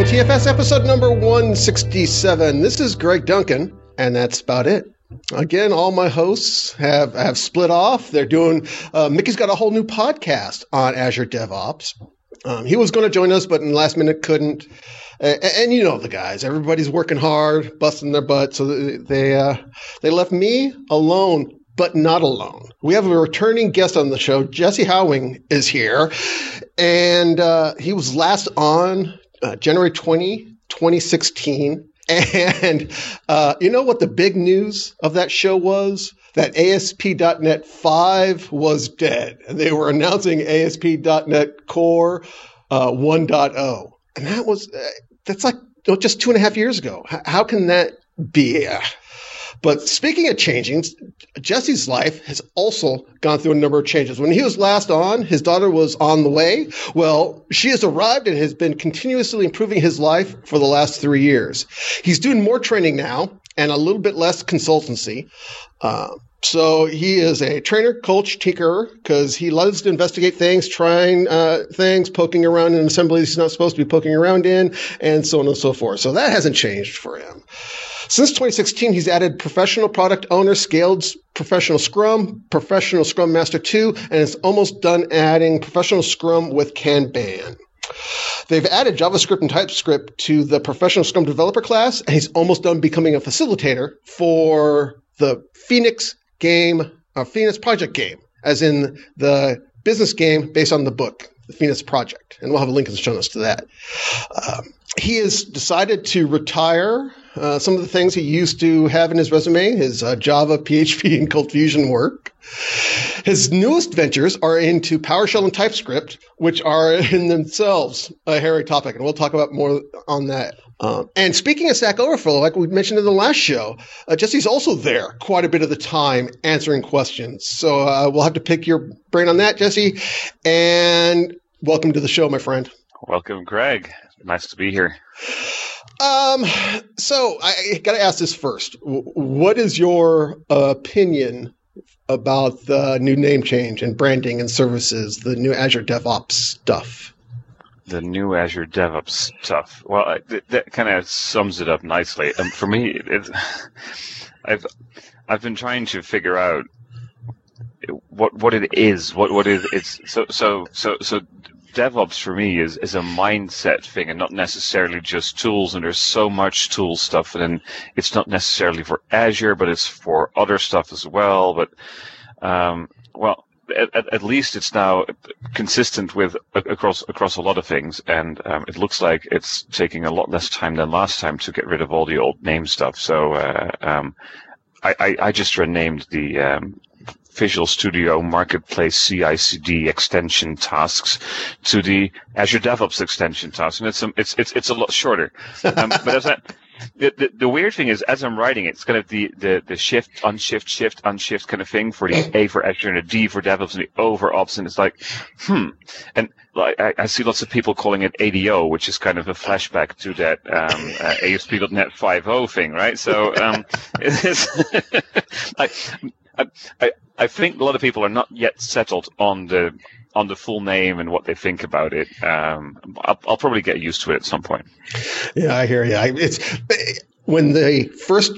to TFS episode number 167. This is Greg Duncan, and that's about it. Again, all my hosts have, have split off. They're doing, uh, Mickey's got a whole new podcast on Azure DevOps. Um, he was going to join us, but in the last minute couldn't. And, and, you know the guys, everybody's working hard, busting their butt. So they, uh, they left me alone but not alone. We have a returning guest on the show. Jesse Houwing is here, and uh, he was last on uh, January 20, 2016. And uh, you know what the big news of that show was? That ASP.NET 5 was dead. And they were announcing ASP.NET Core uh, 1.0. And that was, uh, that's like just two and a half years ago. how can that be? But speaking of changing, Jesse's life has also gone through a number of changes. When he was last on, his daughter was on the way. Well, she has arrived and has been continuously improving his life for the last three years. He's doing more training now and a little bit less consultancy. Uh, so he is a trainer, coach, tinkerer, because he loves to investigate things, trying uh, things, poking around in assemblies he's not supposed to be poking around in, and so on and so forth. So that hasn't changed for him. Since 2016, he's added professional product owner, scaled professional scrum, professional scrum master 2, and is almost done adding professional scrum with Kanban. They've added JavaScript and TypeScript to the professional scrum developer class, and he's almost done becoming a facilitator for the Phoenix game, a Phoenix project game, as in the business game based on the book, the Phoenix Project. And we'll have a link in the show notes to that. Um, he has decided to retire uh, some of the things he used to have in his resume, his uh, Java, PHP, and Cold Fusion work. His newest ventures are into PowerShell and TypeScript, which are in themselves a hairy topic, and we'll talk about more on that. Um, and speaking of Stack Overflow, like we mentioned in the last show, uh, Jesse's also there quite a bit of the time answering questions. So uh, we'll have to pick your brain on that, Jesse. And welcome to the show, my friend. Welcome, Greg. Nice to be here. Um, so I got to ask this first. What is your opinion about the new name change and branding and services, the new Azure DevOps stuff? The new Azure DevOps stuff. Well, that, that kind of sums it up nicely. Um, for me, it, I've I've been trying to figure out what what it is. What what is it's so so so so DevOps for me is, is a mindset thing and not necessarily just tools. And there's so much tool stuff, and it's not necessarily for Azure, but it's for other stuff as well. But um, well, at, at, least it's now consistent with across across a lot of things, and um, it looks like it's taking a lot less time than last time to get rid of all the old name stuff. So uh, um, I, I, I, just renamed the um, Visual Studio Marketplace CI/CD extension tasks to the Azure DevOps extension tasks, and it's a, it's it's it's a lot shorter. Um, but as I, the, the, the, weird thing is, as I'm writing it, it's kind of the, the, the shift, unshift, shift, unshift kind of thing for the A for Azure and the D for DevOps and the O for Ops, and it's like, hmm. And like, I, I see lots of people calling it ADO, which is kind of a flashback to that um, uh, ASP.NET 5.0 thing, right? So um, it is. I, I, I think a lot of people are not yet settled on the on the full name and what they think about it. Um, I'll, I'll, probably get used to it at some point. Yeah, I hear you. It's when they first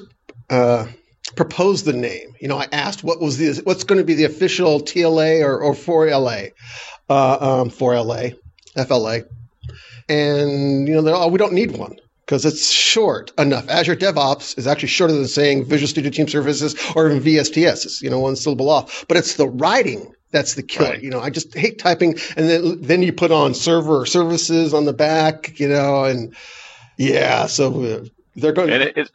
uh, proposed the name. You know, I asked what was the what's going to be the official TLA or or 4LA, uh, um, 4LA, FLA, and you know, oh, we don't need one because it's short enough. Azure DevOps is actually shorter than saying Visual Studio Team Services or even VSTS. It's, you know, one syllable off. But it's the writing that's the killer. Right. You know, I just hate typing. And then, then you put on server services on the back, you know, and yeah, so uh, they're going it,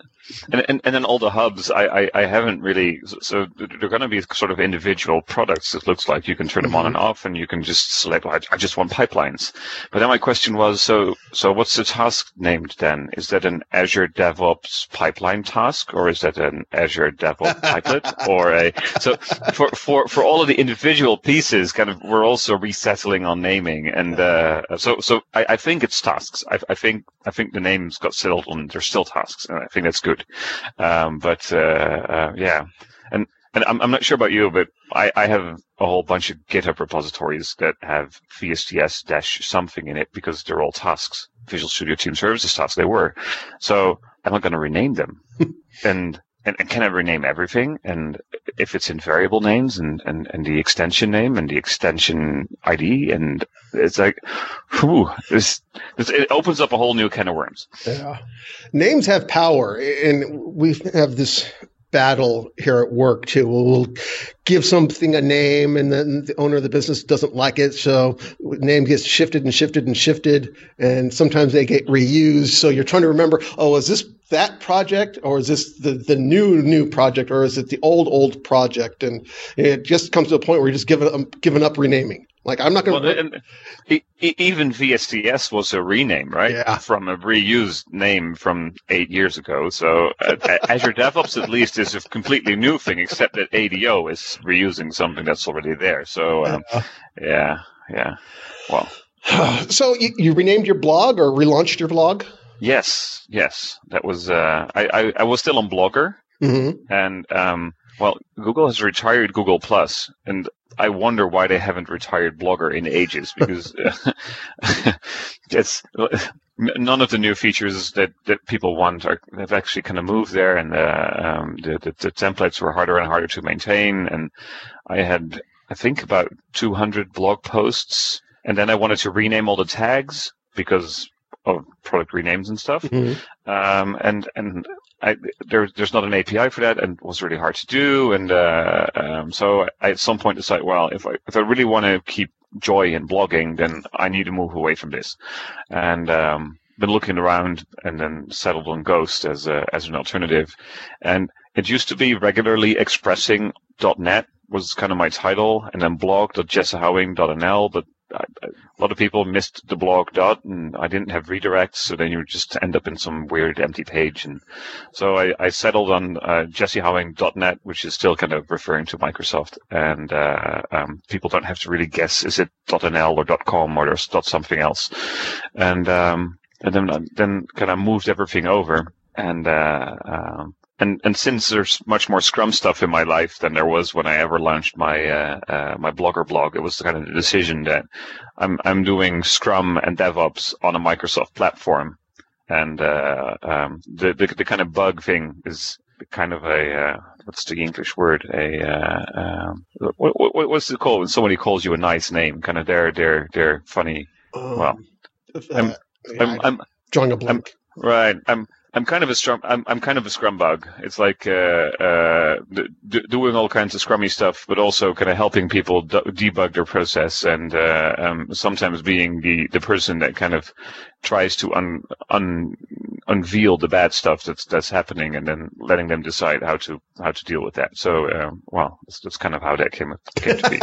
and, and, and then all the hubs, I, I, I haven't really. So they're going to be sort of individual products. It looks like you can turn them mm-hmm. on and off, and you can just select. Well, I, I, just want pipelines. But then my question was, so so what's the task named then? Is that an Azure DevOps pipeline task, or is that an Azure DevOps pipelet, or a? So for for for all of the individual pieces, kind of, we're also resettling on naming, and uh, so so I, I think it's tasks. I, I think I think the names got settled on. They're still tasks, and I think that's good good. Um, but uh, uh, yeah, and and I'm, I'm not sure about you, but I, I have a whole bunch of GitHub repositories that have VSTS dash something in it because they're all tasks, Visual Studio Team Services tasks. They were, so I'm not going to rename them, and and, and can I rename everything? And if it's in variable names and, and, and the extension name and the extension ID, and it's like, whew, this, this, it opens up a whole new can of worms. Yeah. Names have power, and we have this battle here at work too. We'll give something a name and then the owner of the business doesn't like it. So name gets shifted and shifted and shifted. And sometimes they get reused. So you're trying to remember, oh, is this that project or is this the, the new, new project or is it the old, old project? And it just comes to a point where you're just giving, um, giving up renaming. Like I'm not going to. Well, even VSTS was a rename, right? Yeah. From a reused name from eight years ago. So uh, Azure DevOps at least is a completely new thing, except that ADO is reusing something that's already there. So um, yeah. yeah, yeah. Well. So you, you, renamed your blog or relaunched your blog? Yes, yes. That was. Uh, I, I, I was still on Blogger, mm-hmm. and um, well, Google has retired Google Plus, and I wonder why they haven't retired Blogger in ages because it's none of the new features that, that people want are have actually kind of moved there, and the, um, the, the, the templates were harder and harder to maintain. And I had I think about 200 blog posts, and then I wanted to rename all the tags because of product renames and stuff. Mm-hmm. Um, and and I, there, there's not an API for that, and it was really hard to do. And uh, um, so I at some point decided, well, if I if I really want to keep joy in blogging, then I need to move away from this. And um, been looking around, and then settled on Ghost as a, as an alternative. And it used to be regularly expressing .net was kind of my title, and then blog.jessehouwing.nl, but A lot of people missed the blog dot, and I didn't have redirects, so then you would just end up in some weird empty page. And so I, I settled on uh, jessehouwing.net, which is still kind of referring to Microsoft, and uh, um, people don't have to really guess is it .nl or .com or there's .something else, and um, and then then kind of moved everything over, and uh, um, and and since there's much more Scrum stuff in my life than there was when I ever launched my uh, uh, my Blogger blog, it was kind of the decision that I'm I'm doing Scrum and DevOps on a Microsoft platform, and uh, um, the, the, the kind of bug thing is kind of a uh, what's the English word a uh, um, what, what, what's it called when somebody calls you a nice name? Kind of they're they're they're funny. Um, well, I'm, I'm, I'm, drawing a blank. I'm, right. I'm I'm kind of a scrum. I'm, I'm kind of a scrum bug. It's like uh, uh, d- doing all kinds of scrummy stuff, but also kind of helping people d- debug their process, and uh, um, sometimes being the, the person that kind of tries to un, un, unveil the bad stuff that's that's happening, and then letting them decide how to how to deal with that. So, um, well, that's, that's kind of how that came came to be.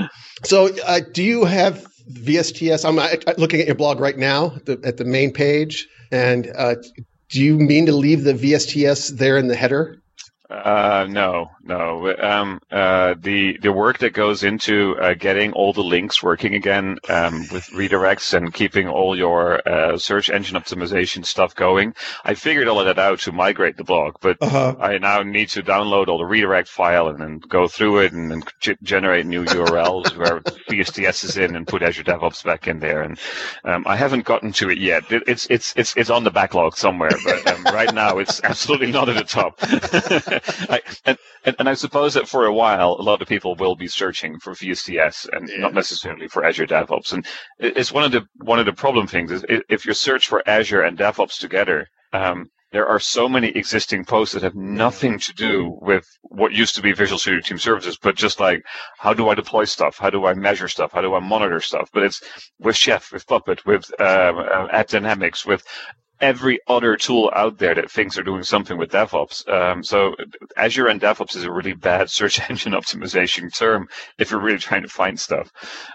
so, uh, do you have VSTS. I'm looking at your blog right now at the, at the main page. And uh, do you mean to leave the VSTS there in the header? Uh, no, no. Um, uh, the the work that goes into uh, getting all the links working again um, with redirects and keeping all your uh, search engine optimization stuff going. I figured all of that out to migrate the blog, but uh-huh. I now need to download all the redirect file and then go through it and then g- generate new URLs where VSTS is in and put Azure DevOps back in there. And um, I haven't gotten to it yet. It, it's it's it's it's on the backlog somewhere, but um, right now it's absolutely not at the top. I, and, and, I suppose that for a while, a lot of people will be searching for VSTS and yes. not necessarily for Azure DevOps. And it's one of the one of the problem things is if you search for Azure and DevOps together, um, there are so many existing posts that have nothing to do with what used to be Visual Studio Team Services, but just like how do I deploy stuff, how do I measure stuff, how do I monitor stuff. But it's with Chef, with Puppet, with um, uh, AppDynamics, with every other tool out there that thinks they're doing something with DevOps. Um, so Azure and DevOps is a really bad search engine optimization term if you're really trying to find stuff.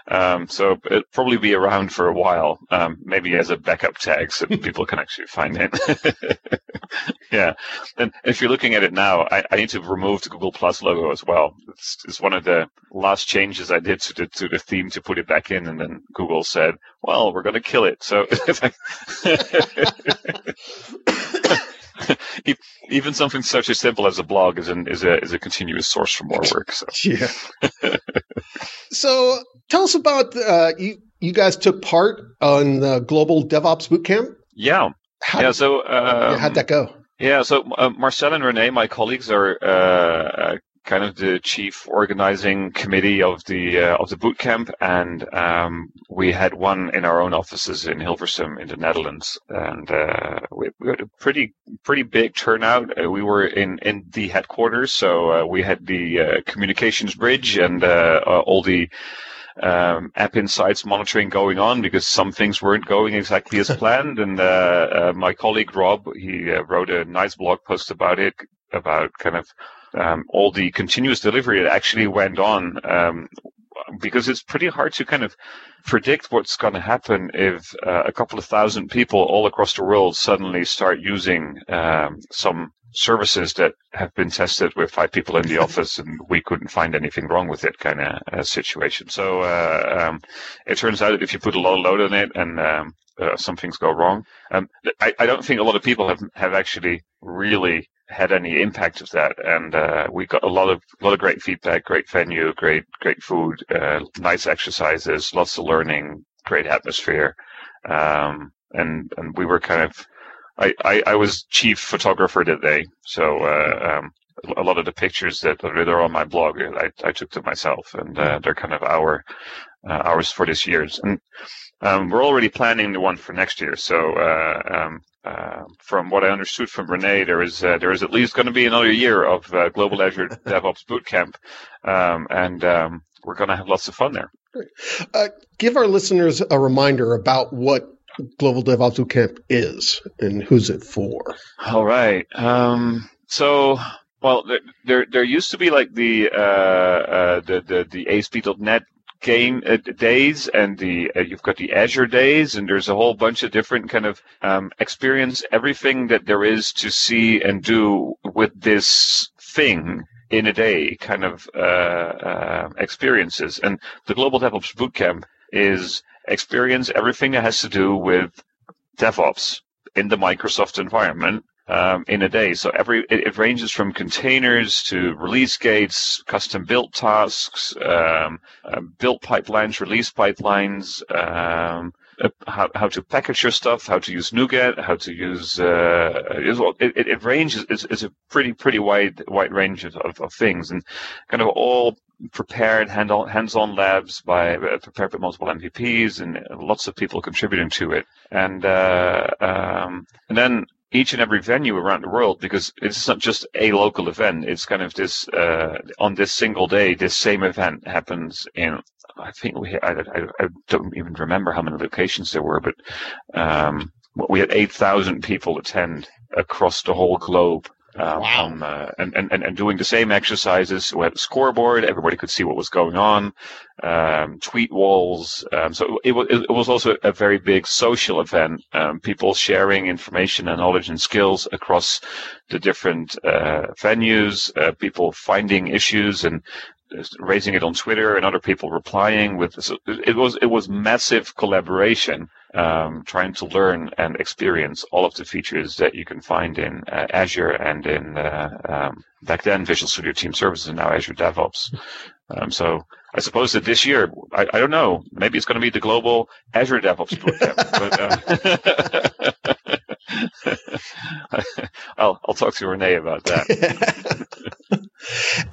Um, so it'll probably be around for a while, um, maybe as a backup tag so people can actually find it. yeah. And if you're looking at it now, I, I, need to remove the Google Plus logo as well. It's, it's one of the last changes I did to the, to the theme to put it back in. And then Google said, well, we're going to kill it. So even something such as simple as a blog is an, is a is a continuous source for more work. So yeah. so tell us about uh, you. You guys took part on the global DevOps bootcamp. Yeah. How, yeah. So um, how'd that go? Yeah. So uh, Marcel and Renee, my colleagues, are uh, kind of the chief organizing committee of the uh, of the boot camp, and um, we had one in our own offices in Hilversum in the Netherlands, and uh, we, we, had a pretty pretty big turnout. Uh, we were in in the headquarters, so uh, we had the uh, communications bridge and uh, all the um, app insights monitoring going on because some things weren't going exactly as planned. And uh, uh, my colleague Rob, he uh, wrote a nice blog post about it, about kind of um, all the continuous delivery that actually went on. Um, because it's pretty hard to kind of predict what's going to happen if uh, a couple of thousand people all across the world suddenly start using um, some services that have been tested with five people in the office and we couldn't find anything wrong with it kind of uh, situation. So uh, um, it turns out that if you put a lot of load on it and um, uh, some things go wrong, um, I, I, don't think a lot of people have have actually really had any impact of that. And uh, we got a lot of lot of great feedback, great venue, great great food, uh, nice exercises, lots of learning, great atmosphere, um, and and we were kind of I, I, I was chief photographer that day, so uh, um, a lot of the pictures that are on my blog, I, I took to myself, and uh, they're kind of our uh, ours for this year's. And um, we're already planning the one for next year. So, uh, um, uh, from what I understood from Renee, there is uh, there is at least going to be another year of Global Azure DevOps Bootcamp, um, and um, we're going to have lots of fun there. give our listeners a reminder about what Global DevOps Bootcamp is and who's it for? All right. Um, so, well, there, there, there used to be like the uh, uh, the the the ASP.NET game uh, days and the uh, you've got the Azure days and there's a whole bunch of different kind of um, experience. Everything that there is to see and do with this thing in a day kind of uh, uh experiences. And the Global DevOps Bootcamp is experience. Everything that has to do with DevOps in the Microsoft environment um, in a day. So every it, it, ranges from containers to release gates, custom built tasks, um, uh, build pipelines, release pipelines. Um, uh, how, how to package your stuff, how to use NuGet, how to use uh, it, it, it ranges it's, it's a pretty pretty wide wide range of, of, of things and kind of all prepared hands-on labs by uh, prepared by multiple MVPs and lots of people contributing to it. And uh, um, and then each and every venue around the world, because it's not just a local event. It's kind of this uh, on this single day. This same event happens in. I think we. I, I, I don't even remember how many locations there were, but um, we had eight thousand people attend across the whole globe um, wow. um, uh, and, and, and doing the same exercises. We had a scoreboard. Everybody could see what was going on. Um, tweet walls. Um, so it, was, it was also a very big social event. Um, people sharing information and knowledge and skills across the different uh, venues. Uh, people finding issues and raising it on Twitter and other people replying with so it was it was massive collaboration um, trying to learn and experience all of the features that you can find in uh, Azure and in uh, um, back then Visual Studio Team Services and now Azure DevOps. Um, so I suppose that this year I, I, don't know maybe it's going to be the global Azure DevOps bootcamp. but, uh, I'll I'll talk to Renee about that.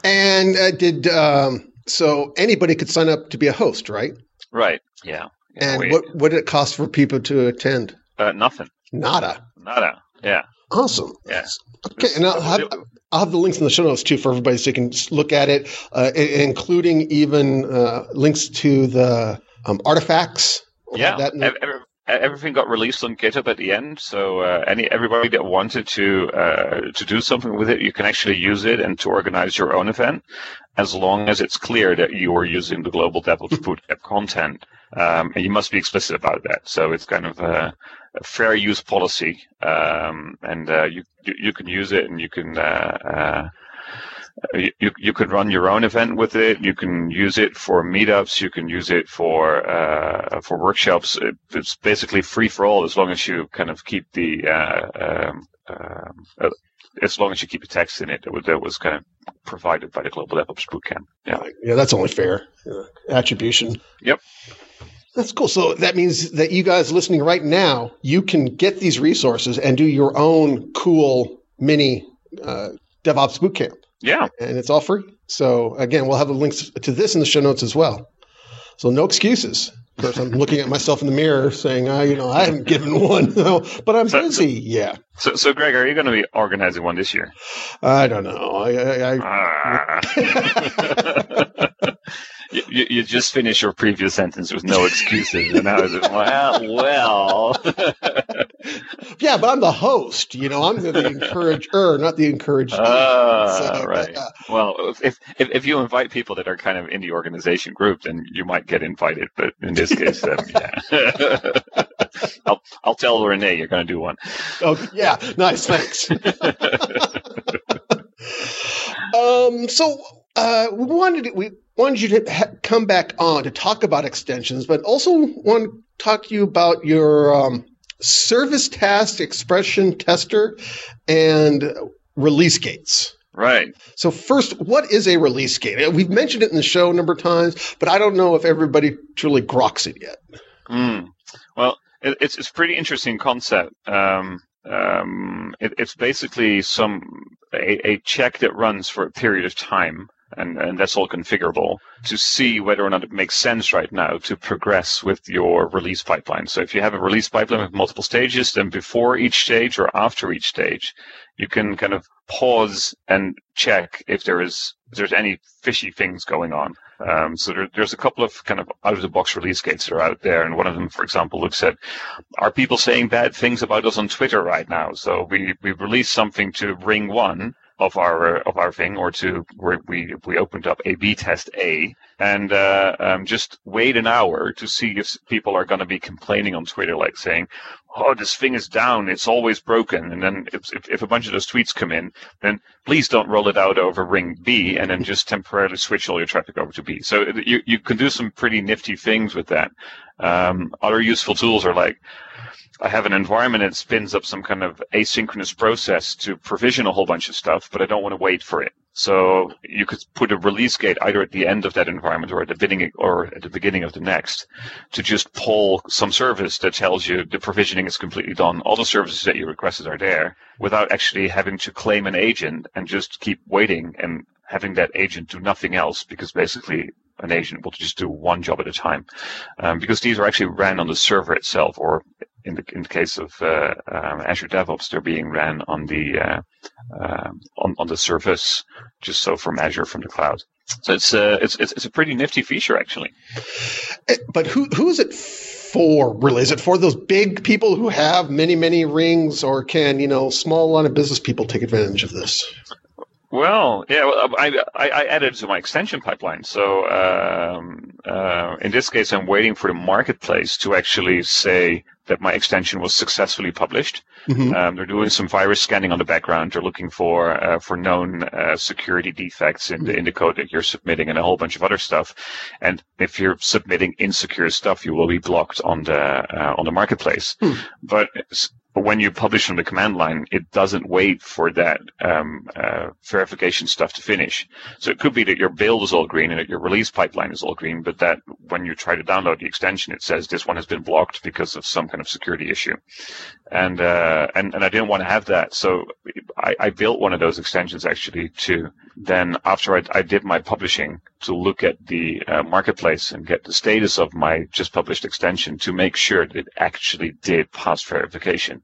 and uh, did um, so anybody could sign up to be a host, right? Right. Yeah. And what what did it cost for people to attend? Uh, nothing. Nada. Nada. Yeah. Awesome. Yes. Okay, and I'll have, I'll have the links in the show notes too for everybody so you can look at it, uh, including even uh, links to the um, artifacts. Yeah, that everything got released on GitHub at the end. So uh, any everybody that wanted to uh, to do something with it, you can actually use it and to organize your own event, as long as it's clear that you are using the global DevOps Bootcamp content, um, and you must be explicit about that. So it's kind of a, a fair use policy, um, and uh, you you can use it and you can uh, uh, you, you could run your own event with it. You can use it for meetups. You can use it for uh, for workshops. It, it's basically free for all as long as you kind of keep the uh, um, um, uh, as long as you keep the text in it, that was, that was kind of provided by the Global DevOps Bootcamp. Yeah, yeah, that's only fair. Yeah. Attribution. Yep. That's cool. So that means that you guys listening right now, you can get these resources and do your own cool mini uh, DevOps bootcamp. Yeah. And it's all free. So again, we'll have the links to this in the show notes as well. So no excuses. Of course, I'm looking at myself in the mirror saying, "I, you know, I haven't given one, but I'm so, busy." yeah. So, so Greg, are you going to be organizing one this year? I don't know. I, I, I... Ah. you, you, just finished your previous sentence with no excuses, and I was like, well, well. yeah, but I'm the host. You know, I'm the encourager, not the encouraged. Uh, so, right. Uh, well, if, if, if you invite people that are kind of in the organization group, then you might get invited. But in this case, um, yeah. I'll I'll tell Renee you're going to do one. Oh yeah, nice, thanks. um, so uh, we wanted we wanted you to ha- come back on to talk about extensions, but also want to talk to you about your um, service task expression tester and release gates. Right. So first, what is a release gate? We've mentioned it in the show a number of times, but I don't know if everybody truly groks it yet. Mm. Well, it, it's it's a pretty interesting concept. Um, um, it, it's basically some a, a, check that runs for a period of time and, and that's all configurable to see whether or not it makes sense right now to progress with your release pipeline. So if you have a release pipeline with multiple stages, then before each stage or after each stage, you can kind of pause and check if there is if there's any fishy things going on. Um, so there, there's a couple of kind of out of the box release gates that are out there, and one of them, for example, looks at are people saying bad things about us on Twitter right now? So we we released something to Ring One of our of our thing, or to where we we opened up A/B test A, and uh, um, just wait an hour to see if people are going to be complaining on Twitter, like saying, "Oh, this thing is down; it's always broken." And then if, if, if a bunch of those tweets come in, then please don't roll it out over ring B, and then just temporarily switch all your traffic over to B. So you you can do some pretty nifty things with that. Um, other useful tools are like I have an environment that spins up some kind of asynchronous process to provision a whole bunch of stuff, but I don't want to wait for it. So you could put a release gate either at the end of that environment or at the beginning or at the beginning of the next to just pull some service that tells you the provisioning is completely done. All the services that you requested are there without actually having to claim an agent and just keep waiting and having that agent do nothing else because basically an agent will just do one job at a time. Um, because these are actually ran on the server itself or in the in the case of uh, um, Azure DevOps, they're being ran on the uh, uh, on on the service, just so from Azure from the cloud. So it's uh, it's it's it's a pretty nifty feature actually. Eh, but who who is it for? Really, is it for those big people who have many many rings, or can you know small line of business people take advantage of this? Well, yeah, well, I, I, I added to my extension pipeline. So um, uh, in this case, I'm waiting for the marketplace to actually say that my extension was successfully published. Mm-hmm. Um, they're doing some virus scanning on the background. They're looking for uh, for known uh, security defects in the in the code that you're submitting and a whole bunch of other stuff. And if you're submitting insecure stuff, you will be blocked on the uh, on the marketplace. Hmm. But but when you publish from the command line, it doesn't wait for that um, uh, verification stuff to finish. So it could be that your build is all green and that your release pipeline is all green, but that when you try to download the extension, it says this one has been blocked because of some kind of security issue. And uh, and and I didn't want to have that, so I, I built one of those extensions actually to then after I, I did my publishing to look at the uh, marketplace and get the status of my just published extension to make sure that it actually did pass verification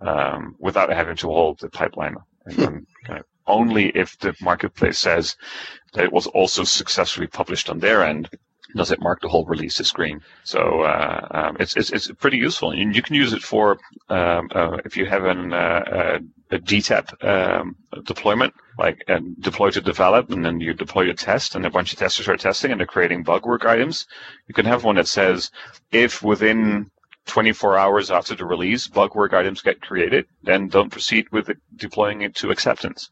um, without having to hold the pipeline. And of only if the marketplace says that it was also successfully published on their end does it mark the whole release as green. So uh, um, it's, it's it's pretty useful, and you can use it for um, uh, if you have an, uh, a DTAP um, deployment, like deploy to develop, and then you deploy a test, and a bunch of testers are testing, and they're creating bug work items. You can have one that says if within 24 hours after the release, bug work items get created, then don't proceed with deploying it to acceptance.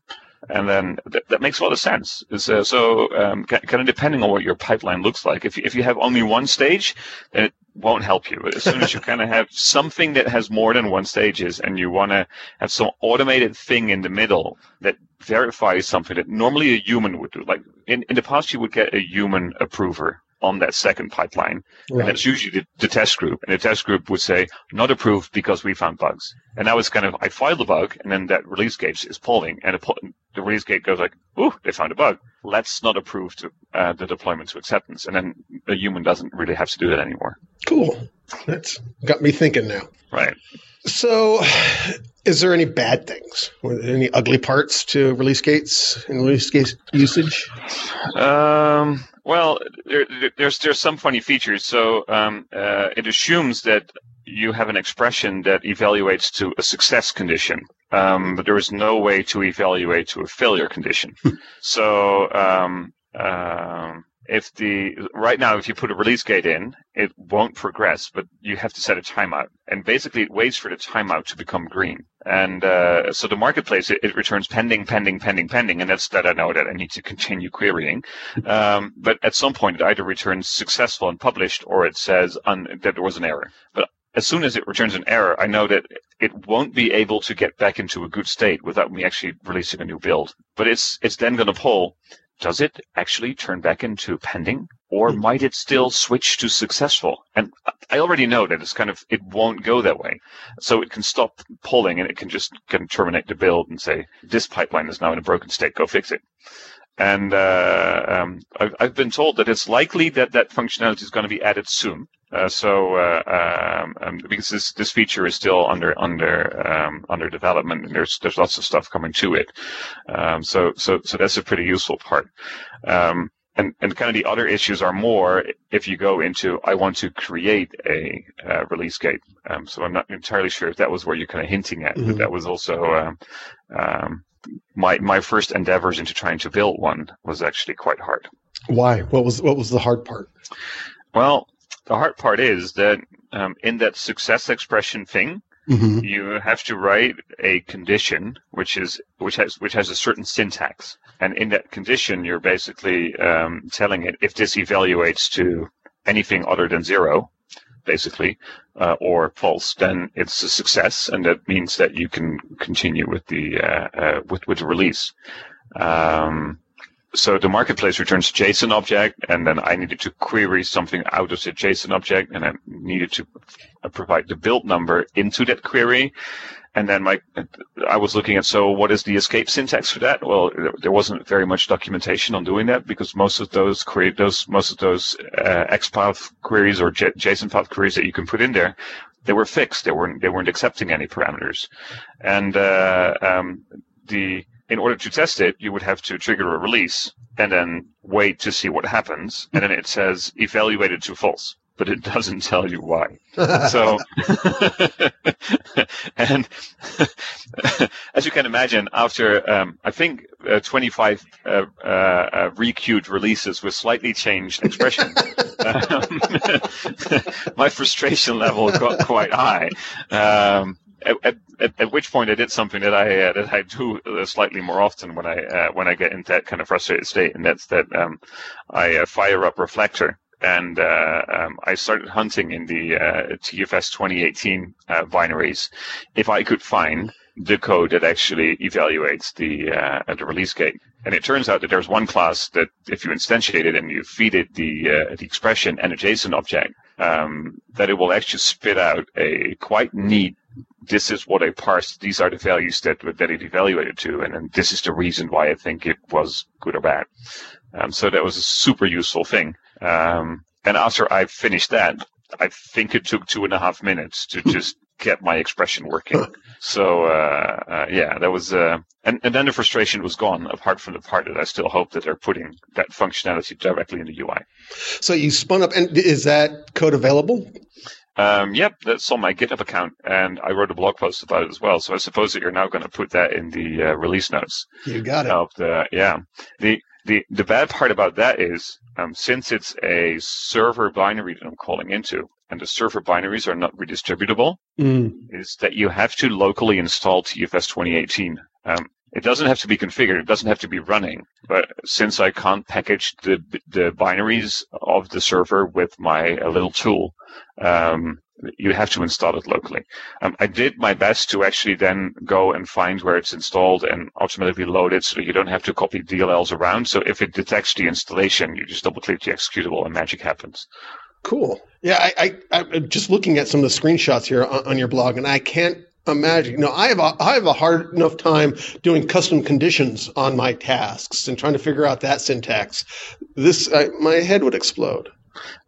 And then th- that makes a lot of sense. Uh, so um, kind of depending on what your pipeline looks like, if you, if you have only one stage, then it won't help you. As soon as you kind of have something that has more than one stages and you want to have some automated thing in the middle that verifies something that normally a human would do. Like in, in the past, you would get a human approver on that second pipeline. Right. And that's usually the, the, test group. And the test group would say, not approved because we found bugs. And now it's kind of, I filed the bug, and then that release gate is polling, and the, the release gate goes like, ooh, they found a bug. Let's not approve to, uh, the deployment to acceptance. And then a human doesn't really have to do that anymore. Cool. That's got me thinking now. Right. So, is there any bad things? Any ugly parts to release gates and release gate usage? Um, well, there, there's there's some funny features. So um, uh, it assumes that you have an expression that evaluates to a success condition, um, but there is no way to evaluate to a failure condition. so um, um if the right now if you put a release gate in it won't progress but you have to set a timeout and basically it waits for the timeout to become green. And uh, so the marketplace it, it, returns pending pending pending pending and that's that i know that i need to continue querying. Um, but at some point it either returns successful and published or it says un- that there was an error. But as soon as it returns an error, I know that it won't be able to get back into a good state without me actually releasing a new build. But it's it's then going to pull does it actually turn back into pending or hmm. might it still switch to successful and i already know that it's kind of it won't go that way so it can stop pulling and it can just can terminate the build and say this pipeline is now in a broken state go fix it and uh, um, I've, I've, been told that it's likely that that functionality is going to be added soon. Uh, so uh, um, um, because this this feature is still under under um, under development, and there's there's lots of stuff coming to it. Um, so so so that's a pretty useful part. Um, and, and kind of the other issues are more if you go into I want to create a uh, release gate. Um, so I'm not entirely sure if that was where you're kind of hinting at, mm-hmm. but that was also um, um, my my first endeavors into trying to build one was actually quite hard. Why? What was what was the hard part? Well, the hard part is that um, in that success expression thing, mm-hmm. you have to write a condition which is which has which has a certain syntax, and in that condition, you're basically um, telling it if this evaluates to anything other than zero, basically, uh, or false, then it's a success, and that means that you can continue with the uh, uh, with with the release. Um, so the marketplace returns a JSON object, and then I needed to query something out of the JSON object, and I needed to provide the build number into that query. And then my, I was looking at so what is the escape syntax for that? Well, there wasn't very much documentation on doing that because most of those query, those most of those uh, XPath queries or J- JSON path queries that you can put in there, they were fixed. They weren't they weren't accepting any parameters, and uh, um, the in order to test it, you would have to trigger a release and then wait to see what happens. And then it says evaluated to false, but it doesn't tell you why. so, and as you can imagine, after um, I think uh, 25 uh, uh, uh, requeued releases with slightly changed expression, um, my frustration level got quite high. Um, at, at, at, which point I did something that I uh, that I do uh, slightly more often when I uh, when I get into that kind of frustrated state, and that's that um, I uh, fire up Reflector and uh, um, I started hunting in the uh, TFS 2018 binaries if I could find the code that actually evaluates the the release gate. And it turns out that there's one class that if you instantiate it and you feed it the the expression and a JSON object, um, that it will actually spit out a quite neat this is what I parsed. These are the values that that it evaluated to, and, and this is the reason why I think it was good or bad. Um, so that was a super useful thing. Um, and after I finished that, I think it took two and a half minutes to just get my expression working. So uh, uh, yeah, that was, uh, and and then the frustration was gone. Apart from the part that I still hope that they're putting that functionality directly in the UI. So you spun up, and is that code available? Um, yep, that's on my GitHub account, and I wrote a blog post about it as well. So I suppose that you're now going to put that in the uh, release notes. You got it. the, yeah. The the the bad part about that is um, since it's a server binary that I'm calling into, and the server binaries are not redistributable, mm. is that you have to locally install TFS 2018. Um, it doesn't have to be configured. It doesn't have to be running. But since I can't package the the binaries of the server with my little tool, um, you have to install it locally. Um, I did my best to actually then go and find where it's installed and automatically load it so that you don't have to copy DLLs around. So if it detects the installation, you just double click the executable and magic happens. Cool. Yeah, I, I, I'm just looking at some of the screenshots here on, on your blog, and I can't imagine. You know, I have a I have a hard enough time doing custom conditions on my tasks and trying to figure out that syntax. This I, my head would explode.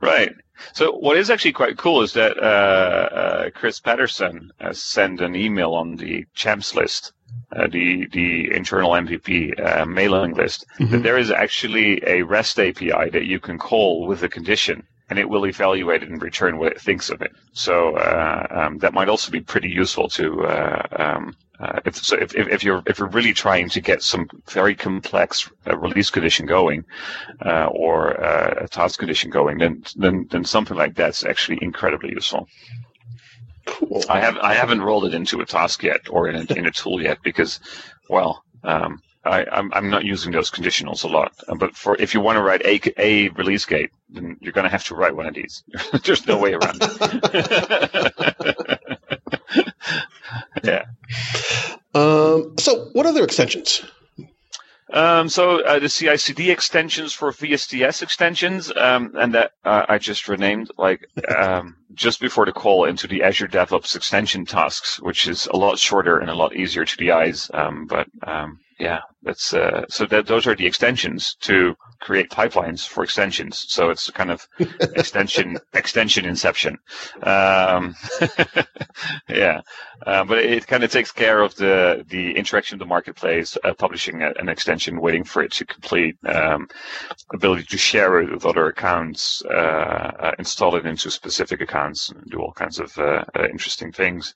Right. So what is actually quite cool is that uh, uh, Chris Patterson has sent an email on the champs list, uh, the the internal MVP uh, mailing list, mm-hmm. that there is actually a REST API that you can call with a condition and it will evaluate it and return what it thinks of it. So uh, um, that might also be pretty useful to uh, um, uh, if, so if, if, you're if you're really trying to get some very complex uh, release condition going uh, or uh, a task condition going, then then then something like that's actually incredibly useful. Cool. I have I haven't rolled it into a task yet or in a, in a tool yet because, well, um, I, I'm, I'm not using those conditionals a lot. Uh, but for if you want to write a, a release gate, then you're going to have to write one of these. There's no way around it. yeah. Um, so, what other extensions? Um, so uh, the CI/CD extensions for VSTS extensions, um, and that uh, I just renamed like um, just before the call into the Azure DevOps extension tasks, which is a lot shorter and a lot easier to the eyes. Um, but um, yeah, that's uh, so that those are the extensions to create pipelines for extensions. So it's kind of extension extension inception. Um, yeah, uh, but it, kind of takes care of the the interaction of the marketplace, uh, publishing a, an extension, waiting for it to complete, um, ability to share it with other accounts, uh, uh, install it into specific accounts, and do all kinds of uh, interesting things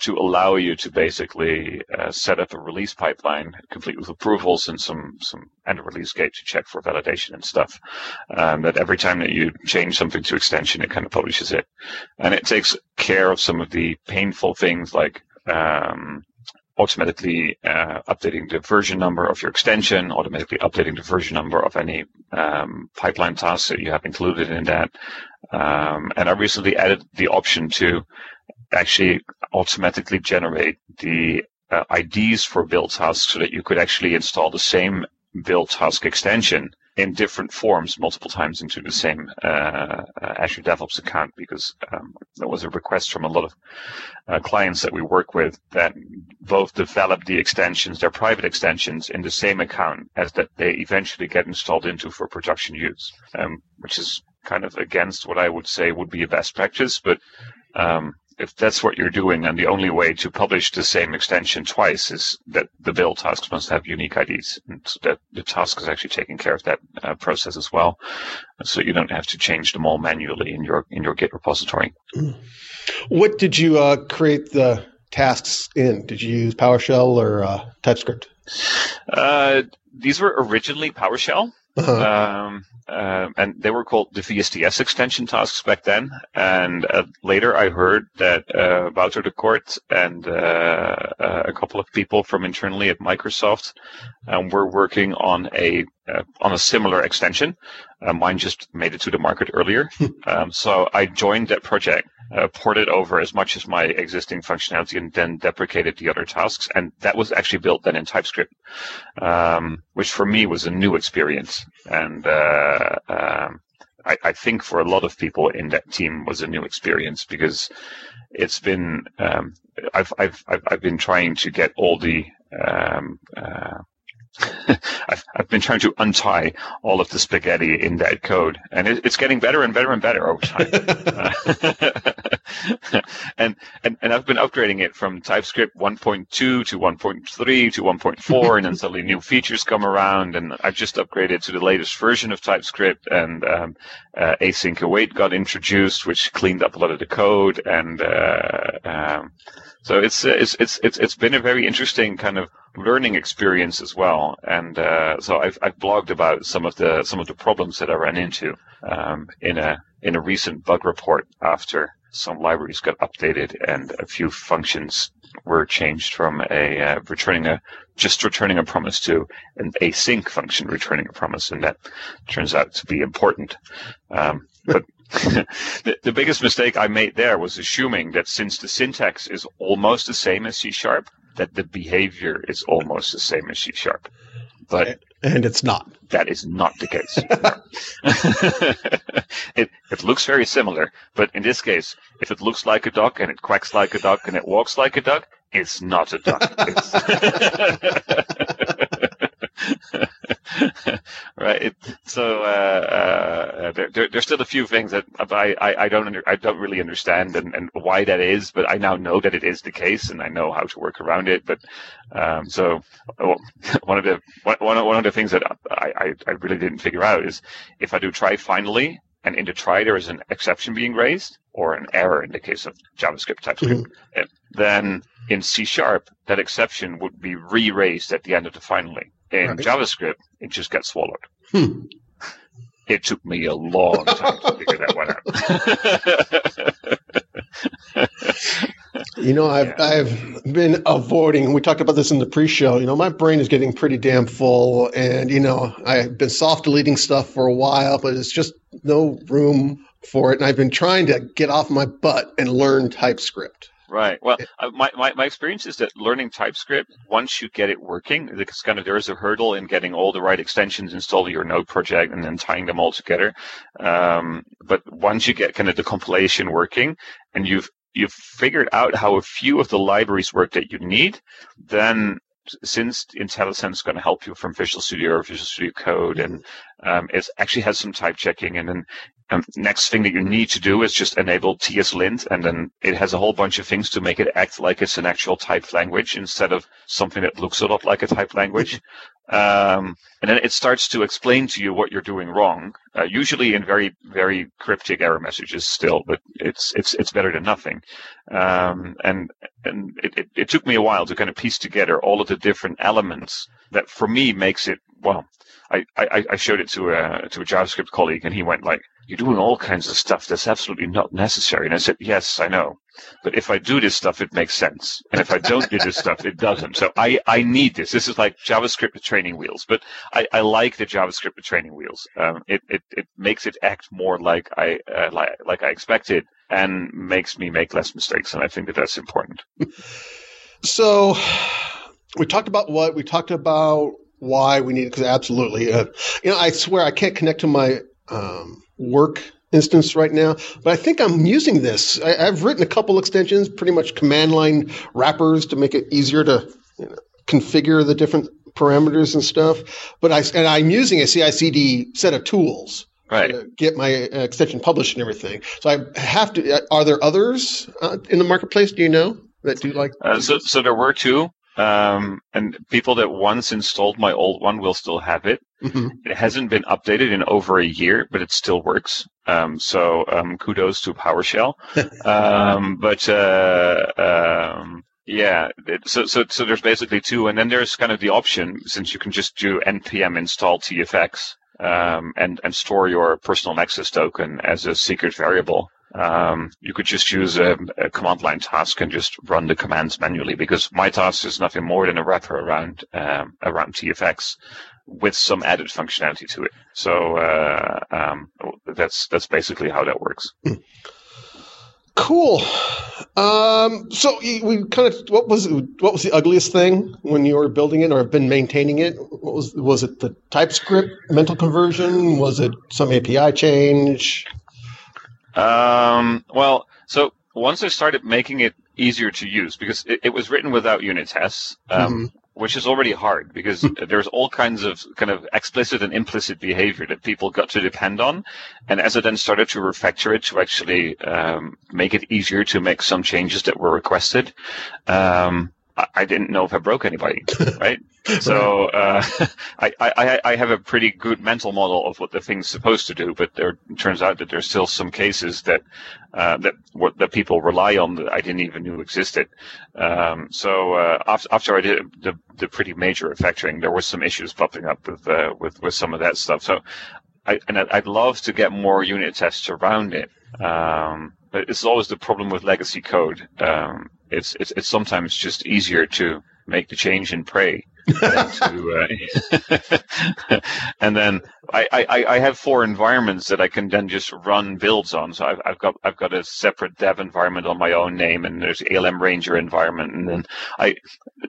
to allow you to basically set up a release pipeline complete with approvals and some some and a release gate to check for validation and stuff. Um, that every time that you change something to extension, it kind of publishes it, and it takes care of some of the painful things like. Um, automatically uh, updating the version number of your extension, automatically updating the version number of any um, pipeline tasks that you have included in that. Um, and I recently added the option to actually automatically generate the uh, IDs for build tasks so that you could actually install the same build task extension in different forms multiple times into the same uh, uh, Azure DevOps account because um, there was a request from a lot of uh, clients that we work with that both develop the extensions, their private extensions, in the same account as that they eventually get installed into for production use, um, which is kind of against what I would say would be a best practice, but um, if that's what you're doing, and the only way to publish the same extension twice is that the build tasks must have unique IDs, and so that the task is actually taking care of that uh, process as well, so you don't have to change them all manually in your in your Git repository. What did you uh, create the tasks in? Did you use PowerShell or uh, TypeScript? Uh, these were originally PowerShell. Uh-huh. Um, uh, and they were called the VSTS extension tasks back then. And uh, later I heard that uh, Wouter de Kort and uh, uh, a couple of people from internally at Microsoft um, were working on a uh, on a similar extension. mine just made it to the market earlier. um, so I joined that project uh, ported over as much as my existing functionality and then deprecated the other tasks. And that was actually built then in TypeScript, um, which for me was a new experience. And uh, um, I, I, think for a lot of people in that team was a new experience because it's been um, I've, I've I've been trying to get all the um, uh, I've, I've been trying to untie all of the spaghetti in that code, and it, it's getting better and better and better over time. and, and and I've been upgrading it from TypeScript 1.2 to 1.3 to 1.4, and then suddenly new features come around, and I've just upgraded to the latest version of TypeScript, and um, uh, async await got introduced, which cleaned up a lot of the code, and uh, um, so it's, it's it's it's it's been a very interesting kind of learning experience as well. And uh, so I've I've blogged about some of the some of the problems that I ran into um, in a in a recent bug report after some libraries got updated and a few functions were changed from a uh, returning a just returning a promise to an async function returning a promise, and that turns out to be important. Um, but the, the biggest mistake I made there was assuming that since the syntax is almost the same as C sharp, that the behavior is almost the same as C sharp. But and it's not. That is not the case. it it looks very similar, but in this case, if it looks like a duck and it quacks like a duck and it walks like a duck, it's not a duck. right. It, so uh, uh, there, there, there's still a few things that I, I, I don't under, I don't really understand and, and why that is, but I now know that it is the case and I know how to work around it. But um, so one of the one, one of the things that I, I, I really didn't figure out is if I do try finally and in the try there is an exception being raised or an error in the case of JavaScript TypeScript, mm-hmm. then in C sharp that exception would be re-raised at the end of the finally. In right. JavaScript, it just gets swallowed. Hmm. It took me a long time to figure that one out. you know, I've yeah. I've been avoiding. We talked about this in the pre-show. You know, my brain is getting pretty damn full, and you know, I've been soft deleting stuff for a while, but it's just no room for it. And I've been trying to get off my butt and learn TypeScript. Right. Well, my, my, my experience is that learning TypeScript, once you get it working, it's kind of there is a hurdle in getting all the right extensions installed in your Node project and then tying them all together. Um, but once you get kind of the compilation working and you've you've figured out how a few of the libraries work that you need, then since IntelliSense is going to help you from Visual Studio or Visual Studio Code, and um, it actually has some type checking, and then um, next thing that you need to do is just enable TSLint, and then it has a whole bunch of things to make it act like it's an actual typed language instead of something that looks a lot like a typed language. Um, and then it starts to explain to you what you're doing wrong, uh, usually in very, very cryptic error messages still, but it's, it's, it's better than nothing. Um, and, and it, it, it took me a while to kind of piece together all of the different elements that for me makes it, well, I, I, I showed it to a, to a JavaScript colleague and he went like, you're doing all kinds of stuff that's absolutely not necessary. And I said, yes, I know. But if I do this stuff, it makes sense. And if I don't do this stuff, it doesn't. So I, I need this. This is like JavaScript training wheels. But I, I like the JavaScript training wheels. Um, it, it, it makes it act more like I, uh, like, like I expected and makes me make less mistakes. And I think that that's important. So we talked about what we talked about why we need it because absolutely uh, you know i swear i can't connect to my um, work instance right now, but I think I'm using this. I, have written a couple extensions, pretty much command line wrappers to make it easier to you know, configure the different parameters and stuff. But I and I'm using a CI/CD set of tools. Right. To get my extension published and everything. So I have to. Uh, are there others uh, in the marketplace? Do you know that do like? Uh, so, so there were two. Um, and people that once installed my old one will still have it. Mm-hmm. It hasn't been updated in over a year, but it still works. Um, so um, kudos to PowerShell. Um, but uh, um, yeah, it, so so so there's basically two, and then there's kind of the option since you can just do npm install tfx um, and and store your personal access token as a secret variable. Um, you could just use a, a, command line task and just run the commands manually because my task is nothing more than a wrapper around um, around TFX with some added functionality to it. So uh, um, that's that's basically how that works. Cool. Um, so we kind of what was what was the ugliest thing when you were building it or have been maintaining it? What was was it the TypeScript mental conversion? Was it some API change? Um, well, so once I started making it easier to use, because it, it was written without unit tests, um, mm-hmm. Which is already hard because there's all kinds of kind of explicit and implicit behavior that people got to depend on. And as I then started to refactor it to actually um, make it easier to make some changes that were requested, um, I didn't know if I broke anybody, right? so uh, I, I, I have a pretty good mental model of what the thing's supposed to do, but there turns out that there's still some cases that uh, that what that people rely on that I didn't even know existed. Um, so uh, after, after I did the, the pretty major refactoring, there was some issues popping up with uh, with with some of that stuff. So I, and I'd love to get more unit tests around it. Um, but it's always the problem with legacy code. Um, it's it's, it's sometimes just easier to make the change and pray. to, uh, and then I, I, I have four environments that I can then just run builds on. So I've, I've got I've got a separate dev environment on my own name, and there's ALM Ranger environment, and then I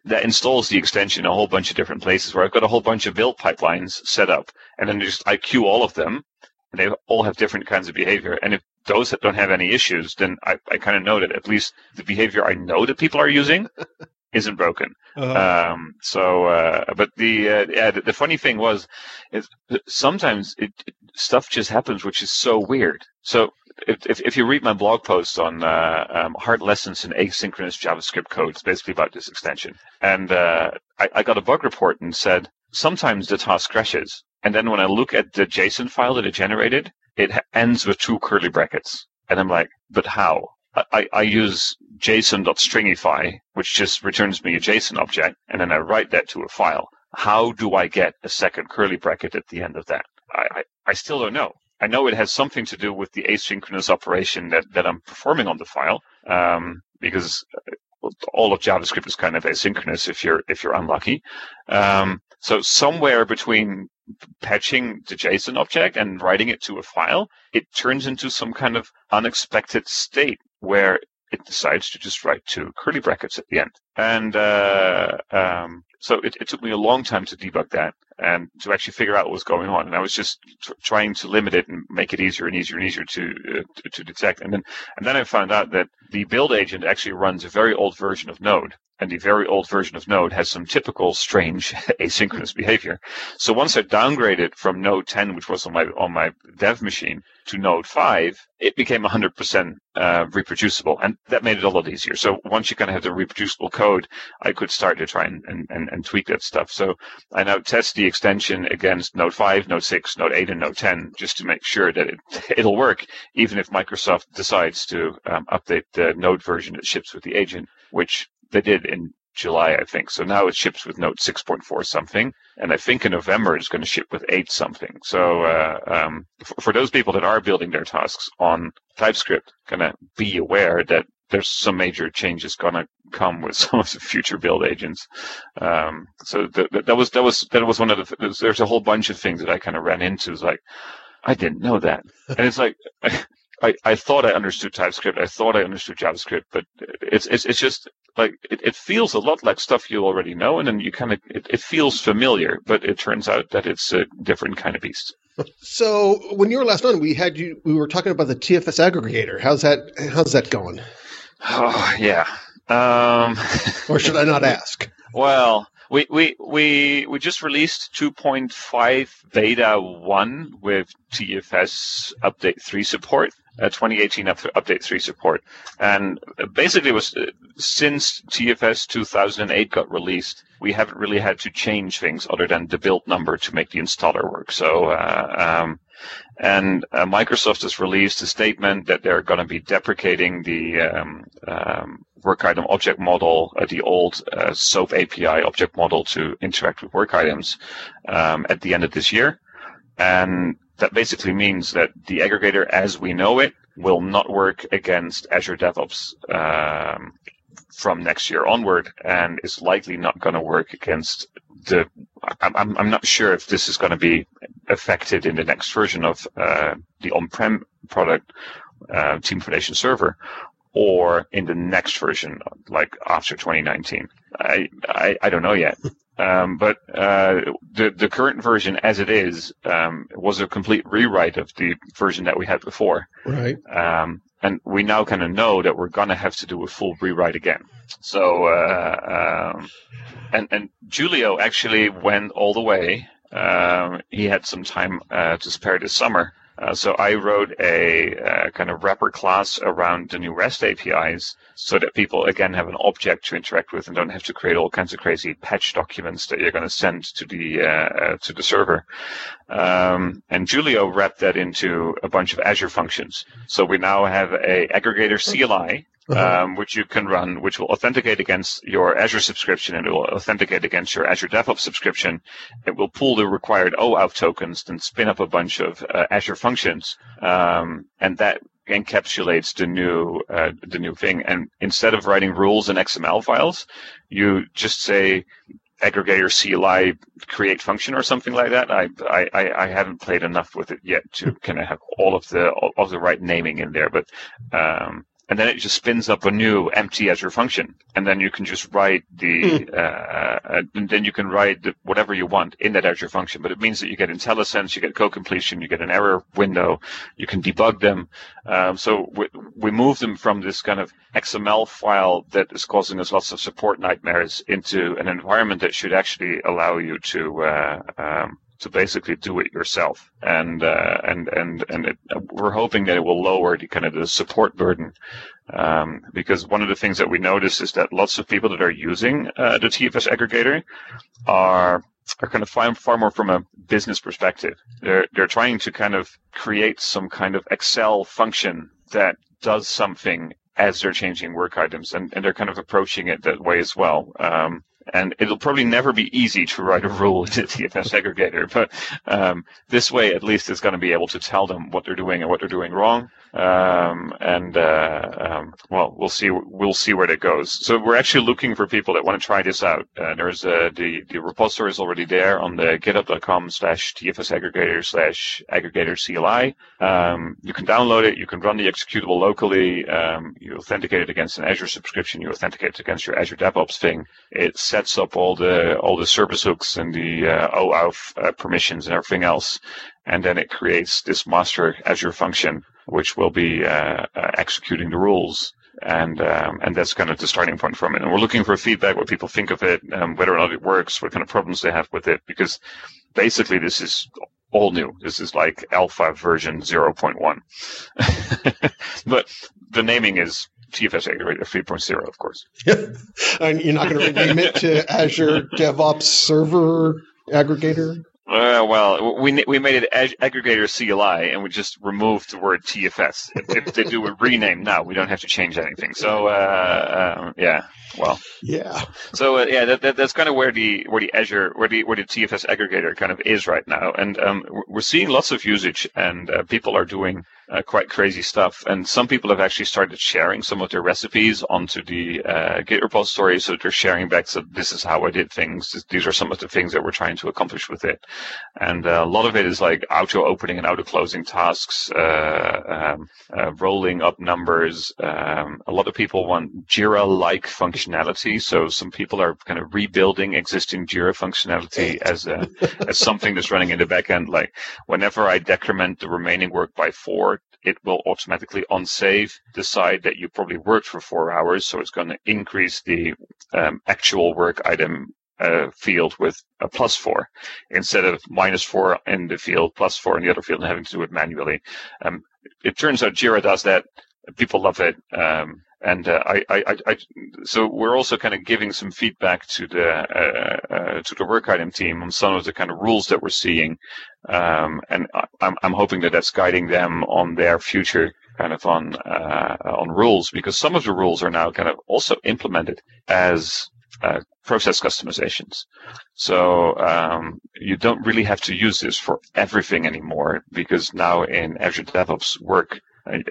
that installs the extension in a whole bunch of different places where I've got a whole bunch of build pipelines set up, and then just I queue all of them, and they all have different kinds of behavior. And if those that don't have any issues, then I, I kind of know that at least the behavior I know that people are using isn't broken. Uh-huh. Um, so, uh, but the uh, yeah, the, the, funny thing was, is sometimes it, it, stuff just happens, which is so weird. So. If, if, if you read my blog post on uh, um, hard lessons in asynchronous JavaScript code, it's basically about this extension. And uh, I, I got a bug report and said sometimes the task crashes, and then when I look at the JSON file that it generated, it ends with two curly brackets. And I'm like, but how? I, I use JSON.stringify, which just returns me a JSON object, and then I write that to a file. How do I get a second curly bracket at the end of that? I, I, I still don't know. I know it has something to do with the asynchronous operation that, that I'm performing on the file, um, because uh, all of JavaScript is kind of asynchronous if you're if you're unlucky. Um, so somewhere between patching the JSON object and writing it to a file, it turns into some kind of unexpected state where it decides to just write two curly brackets at the end. And uh, um, so it, it, took me a long time to debug that and to actually figure out what was going on. And I was just trying to limit it and make it easier and easier and easier to, uh, to, to detect. And then and then I found out that the build agent actually runs a very old version of Node and the very old version of Node has some typical strange asynchronous behavior. So once I downgraded from Node 10, which was on my on my dev machine, to Node 5, it became 100% uh, reproducible, and that made it a lot easier. So once you kind of have the reproducible code, I could start to try and, and, and tweak that stuff. So I now test the extension against Node 5, Node 6, Node 8, and Node 10 just to make sure that it, it'll work, even if Microsoft decides to um, update the Node version that ships with the agent, which they did in July, I think. So now it ships with Node 6.4 something, and I think in November it's going to ship with 8 something. So uh, um, for, for, those people that are building their tasks on TypeScript, kind of be aware that there's some major changes going to come with some of the future build agents. Um, so th- th- that was that was that was one of the. There's a whole bunch of things that I kind of ran into. It's like I didn't know that, and it's like. I, I thought I understood TypeScript. I thought I understood JavaScript, but it's it's it's just like it, it feels a lot like stuff you already know, and then you kind of it, it feels familiar, but it turns out that it's a different kind of beast. So when you were last on, we had you. We were talking about the TFS aggregator. How's that? How's that going? Oh yeah. Um, or should I not ask? Well, we, we, we, we just released 2.5 beta 1 with TFS update 3 support uh, 2018 up, update 3 support. And basically, it was uh, since TFS 2008 got released, we haven't really had to change things other than the build number to make the installer work. So, uh, um, and uh, Microsoft has released a statement that they're going to be deprecating the um, um, work item object model, uh, the old uh, SOAP API object model to interact with work items um, at the end of this year. And that basically means that the aggregator as we know it will not work against Azure DevOps um, from next year onward and is likely not going to work against the. I'm, I'm not sure if this is going to be affected in the next version of uh, the on prem product, uh, Team Foundation Server, or in the next version, like after 2019. I, I, I don't know yet. Um, but uh, the the current version, as it is, um, was a complete rewrite of the version that we had before. Right. Um, and we now kind of know that we're gonna have to do a full rewrite again. So, uh, um, and and Julio actually went all the way. Um, he had some time uh, to spare this summer, uh, so I wrote a uh, kind of wrapper class around the new REST APIs so that people again have an object to interact with and don't have to create all kinds of crazy patch documents that you're going to send to the uh, uh, to the server. Um, and Julio wrapped that into a bunch of Azure functions. So we now have a aggregator CLI uh-huh. um, which you can run, which will authenticate against your Azure subscription and it will authenticate against your Azure DevOps subscription. It will pull the required OAuth tokens and spin up a bunch of uh, Azure functions. Um, and that encapsulates the new uh, the new thing. And instead of writing rules in XML files, you just say aggregator CLI create function or something like that. I, I, I haven't played enough with it yet to kind of have all of the all of the right naming in there, but um, and then it just spins up a new empty Azure function, and then you can just write the, mm. uh, and then you can write the, whatever you want in that Azure function. But it means that you get IntelliSense, you get code completion, you get an error window, you can debug them. Um, so we, we move them from this kind of XML file that is causing us lots of support nightmares into an environment that should actually allow you to uh, um, to basically do it yourself. And uh, and and and it, we're hoping that it will lower the kind of the support burden, um, because one of the things that we notice is that lots of people that are using uh, the TFS aggregator are are kind of far, far more from a business perspective. They're they're trying to kind of create some kind of Excel function that does something as they're changing work items, and, and they're kind of approaching it that way as well. Um, and it'll probably never be easy to write a rule the TFS aggregator, but um, this way at least it's going to be able to tell them what they're doing and what they're doing wrong. Um, and uh, um, well, we'll see. We'll see where that goes. So we're actually looking for people that want to try this out. Uh, there's uh, the the repository is already there on the GitHub.com/slash TFS aggregator slash aggregator CLI. Um, you can download it. You can run the executable locally. Um, you authenticate it against an Azure subscription. You authenticate it against your Azure DevOps thing. It sets up all the all the service hooks and the uh, OAuth uh, permissions and everything else, and then it creates this master Azure function which will be uh, uh, executing the rules. And um, and that's kind of the starting point from it. And we're looking for feedback, what people think of it, um, whether or not it works, what kind of problems they have with it, because basically this is all new. This is like alpha version 0.1. but the naming is TFS Aggregator 3.0, of course. and you're not going to rename it to Azure DevOps Server Aggregator? Uh, well, we we made it ag- aggregator CLI, and we just removed the word TFS. If, if they do a rename now, we don't have to change anything. So, uh, um, yeah, well, yeah. So uh, yeah, that, that, that's kind of where the where the Azure where the where the TFS aggregator kind of is right now, and um, we're seeing lots of usage, and uh, people are doing uh, quite crazy stuff. And some people have actually started sharing some of their recipes onto the uh, Git repository, so they're sharing back. So this is how I did things. These are some of the things that we're trying to accomplish with it. And uh, a lot of it is like auto opening and auto closing tasks, uh, um, uh, rolling up numbers. Um, a lot of people want Jira-like functionality. So some people are kind of rebuilding existing Jira functionality as a, as something that's running in the backend. Like whenever I decrement the remaining work by four, it will automatically on save decide that you probably worked for four hours. So it's going to increase the um, actual work item uh, field with a plus four instead of minus four in the field, plus four in the other field, and having to do it manually. Um, it turns out Jira does that. People love it. Um, and uh, I, I, I, so we're also kind of giving some feedback to the uh, uh, to the work item team on some of the kind of rules that we're seeing, um, and I'm I'm hoping that that's guiding them on their future kind of on uh, on rules because some of the rules are now kind of also implemented as uh, process customizations. So um, you don't really have to use this for everything anymore because now in Azure DevOps work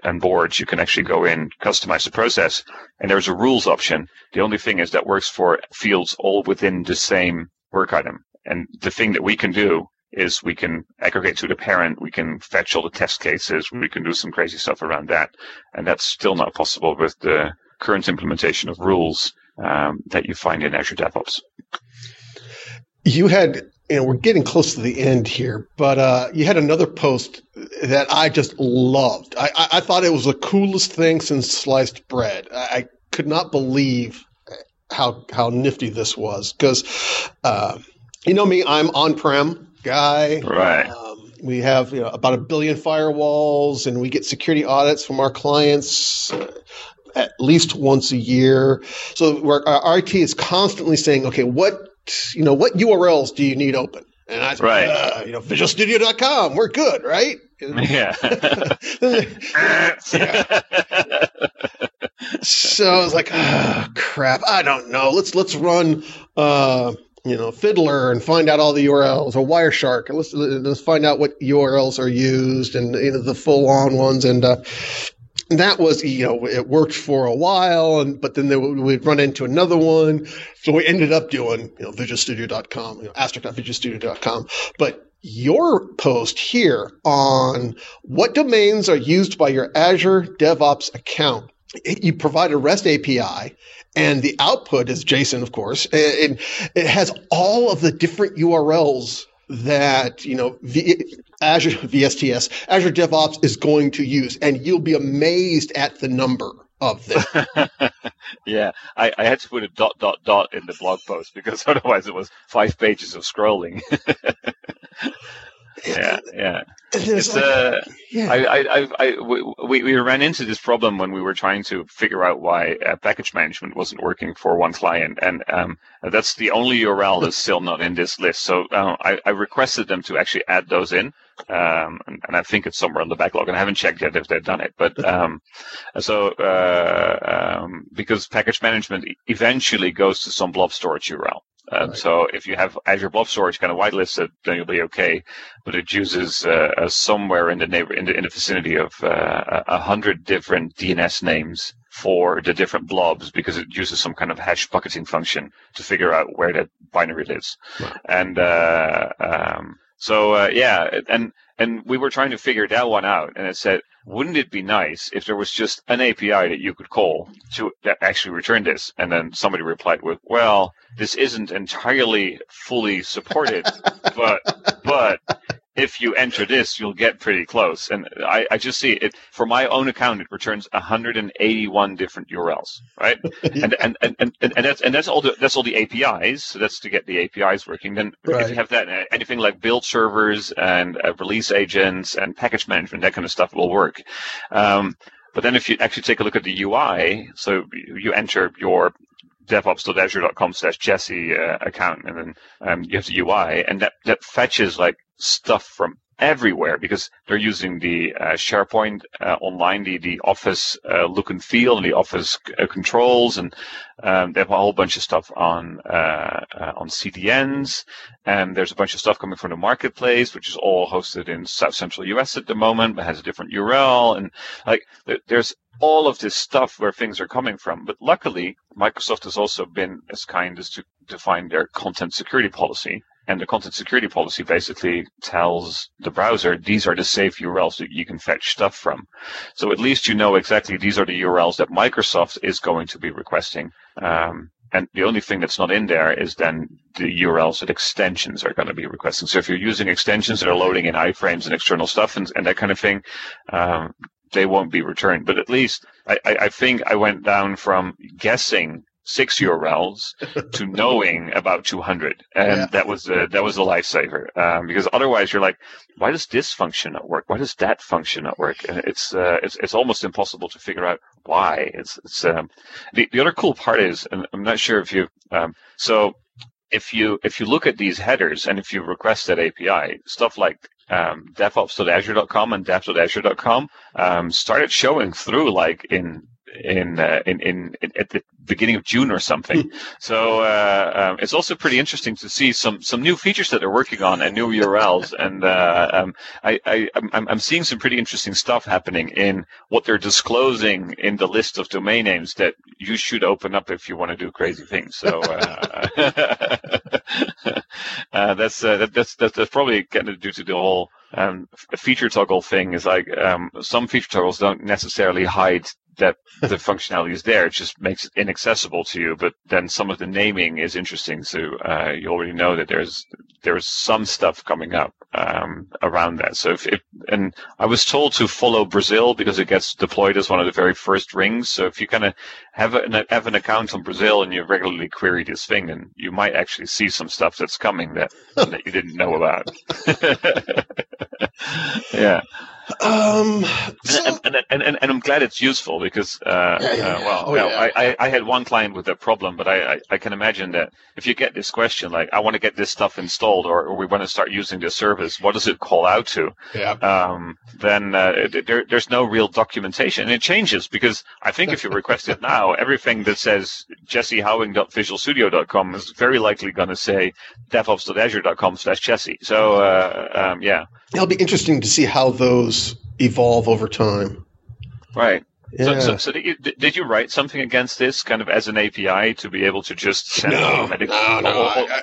and boards, you can actually go in, customize the process, and there's a rules option. The only thing is that works for fields all within the same work item. And the thing that we can do is we can aggregate to the parent, we can fetch all the test cases, we can do some crazy stuff around that. And that's still not possible with the current implementation of rules um, that you find in Azure DevOps. You had know, we're getting close to the end here, but uh, you had another post that I just loved. I, I, I, thought it was the coolest thing since sliced bread. I, I could not believe how how nifty this was because, uh, you know me, I'm on-prem guy. Right. Um, we have you know, about a billion firewalls, and we get security audits from our clients. Uh, at least once a year. So our IT is constantly saying, okay, what you know, what URLs do you need open? And I said, right. Uh, you know, visualstudio.com, we're good, right? Yeah. yeah. so I was like, oh, crap, I don't know. Let's let's run uh, you know, Fiddler and find out all the URLs or Wireshark and let's let's find out what URLs are used and you know the full on ones and uh, that was you know it worked for a while and but then we'd run into another one. So we ended up doing you know visualstudio.com you know asterisk.visualstudio.com but your post here on what domains are used by your azure devops account it, you provide a rest api and the output is json of course. And it has all of the different urls that you know v, Azure VSTS, Azure DevOps is going to use, and you'll be amazed at the number of them. yeah, I, I, had to put a dot dot dot in the blog post because otherwise it was five pages of scrolling. Yeah, yeah. It's like, uh, yeah. I, I, I, we, we ran into this problem when we were trying to figure out why uh, package management wasn't working for one client, and um, that's the only URL that's still not in this list. So uh, I, I requested them to actually add those in, um, and, and, I think it's somewhere in the backlog, and I haven't checked yet if they've done it. But um, so uh, um, because package management eventually goes to some blob storage URL. Um, right. So if you have Azure Blob Storage kind of whitelisted, then you'll be okay. But it uses uh, uh, somewhere in the neighbor in the, in the vicinity of uh, a hundred different DNS names for the different blobs because it uses some kind of hash bucketing function to figure out where that binary lives. Right. And uh, um, so uh, yeah, and and we were trying to figure that one out, and it said, wouldn't it be nice if there was just an API that you could call to actually return this? And then somebody replied with, well, this isn't entirely fully supported, but but if you enter this, you'll get pretty close. And I, I just see it for my own account. It returns 181 different URLs, right? and, and, and, and, and that's and that's all the that's all the APIs. So that's to get the APIs working. Then right. if you have that, uh, anything like build servers and uh, release agents and package management, that kind of stuff will work. Um, but then if you actually take a look at the UI, so you enter your devops.azure.com slash Jesse uh, account, and then um, you have the UI, and that, that fetches like stuff from everywhere because they're using the uh, SharePoint uh, online, the, the Office uh, look and feel and the Office uh, controls, and um, they have a whole bunch of stuff on uh, uh, on CDNs, and there's a bunch of stuff coming from the marketplace, which is all hosted in South Central US at the moment, but has a different URL, and like there's all of this stuff where things are coming from. But luckily, Microsoft has also been as kind as to define their content security policy, and the content security policy basically tells the browser these are the safe URLs that you can fetch stuff from. So at least you know exactly these are the URLs that Microsoft is going to be requesting. Um, and the only thing that's not in there is then the URLs that extensions are going to be requesting. So if you're using extensions that are loading in iframes and external stuff and, and that kind of thing, um, they won't be returned. But at least I, I, I think I went down from guessing six URLs to knowing about 200, and yeah. that was a, that was a lifesaver. Um, because otherwise, you're like, why does this function not work? Why does that function not work? And it's uh, it's it's almost impossible to figure out why. It's it's um, the the other cool part is, and I'm not sure if you um, so if you if you look at these headers and if you request that API, stuff like um, devops.azure.com and dev.azure.com um, started showing through like in in, uh, in, in, in at the beginning of June or something. So uh, um, it's also pretty interesting to see some some new features that they're working on and new URLs. And uh, um, I, I I'm, I'm seeing some pretty interesting stuff happening in what they're disclosing in the list of domain names that you should open up if you want to do crazy things. So uh, uh, that's, uh, that, that's that's that's probably kind of due to the whole um, feature toggle thing is like um, some feature toggles don't necessarily hide that the functionality is there. It just makes it inaccessible to you. But then some of the naming is interesting. So uh, you already know that there's there's some stuff coming up um, around that. So if, if, and I was told to follow Brazil because it gets deployed as one of the very first rings. So if you kind of have an have an account on Brazil and you regularly query this thing, and you might actually see some stuff that's coming that that you didn't know about. yeah. Um, so, and, and, and, and, I'm glad it's useful because, uh, yeah, yeah, uh, well, oh, yeah. I, I had one client with a problem, but I, I, I, can imagine that if you get this question, like, I want to get this stuff installed or, or we want to start using this service, what does it call out to? Yeah. Um, then uh, there, there's no real documentation. And it changes because I think if you request it now, everything that says jessehouwing.visualstudio.com is very likely going to say devops.azure.com slash jesse. So, uh, um, yeah. It'll be interesting to see how those evolve over time. Right. Yeah. So, so, so did, you, did you write something against this kind of as an API to be able to just send no, automatic? no, no. or- or- I-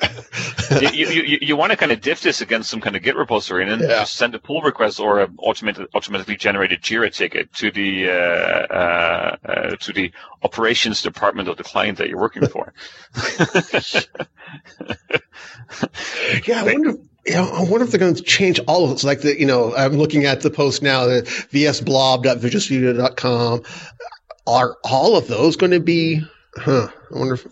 I- you, you, you, you want to kind of diff this against some kind of Git repository and then Yeah. just send a pull request or an automated, automatically generated Jira ticket to the uh, uh, uh, to the operations department of the client that you're working for. Yeah, I wonder. Yeah, I wonder if they're going to change all of it. It's like the, you know, I'm looking at the post now, the vsblob.visualstudio.com. Are all of those going to be? Huh. I wonder if.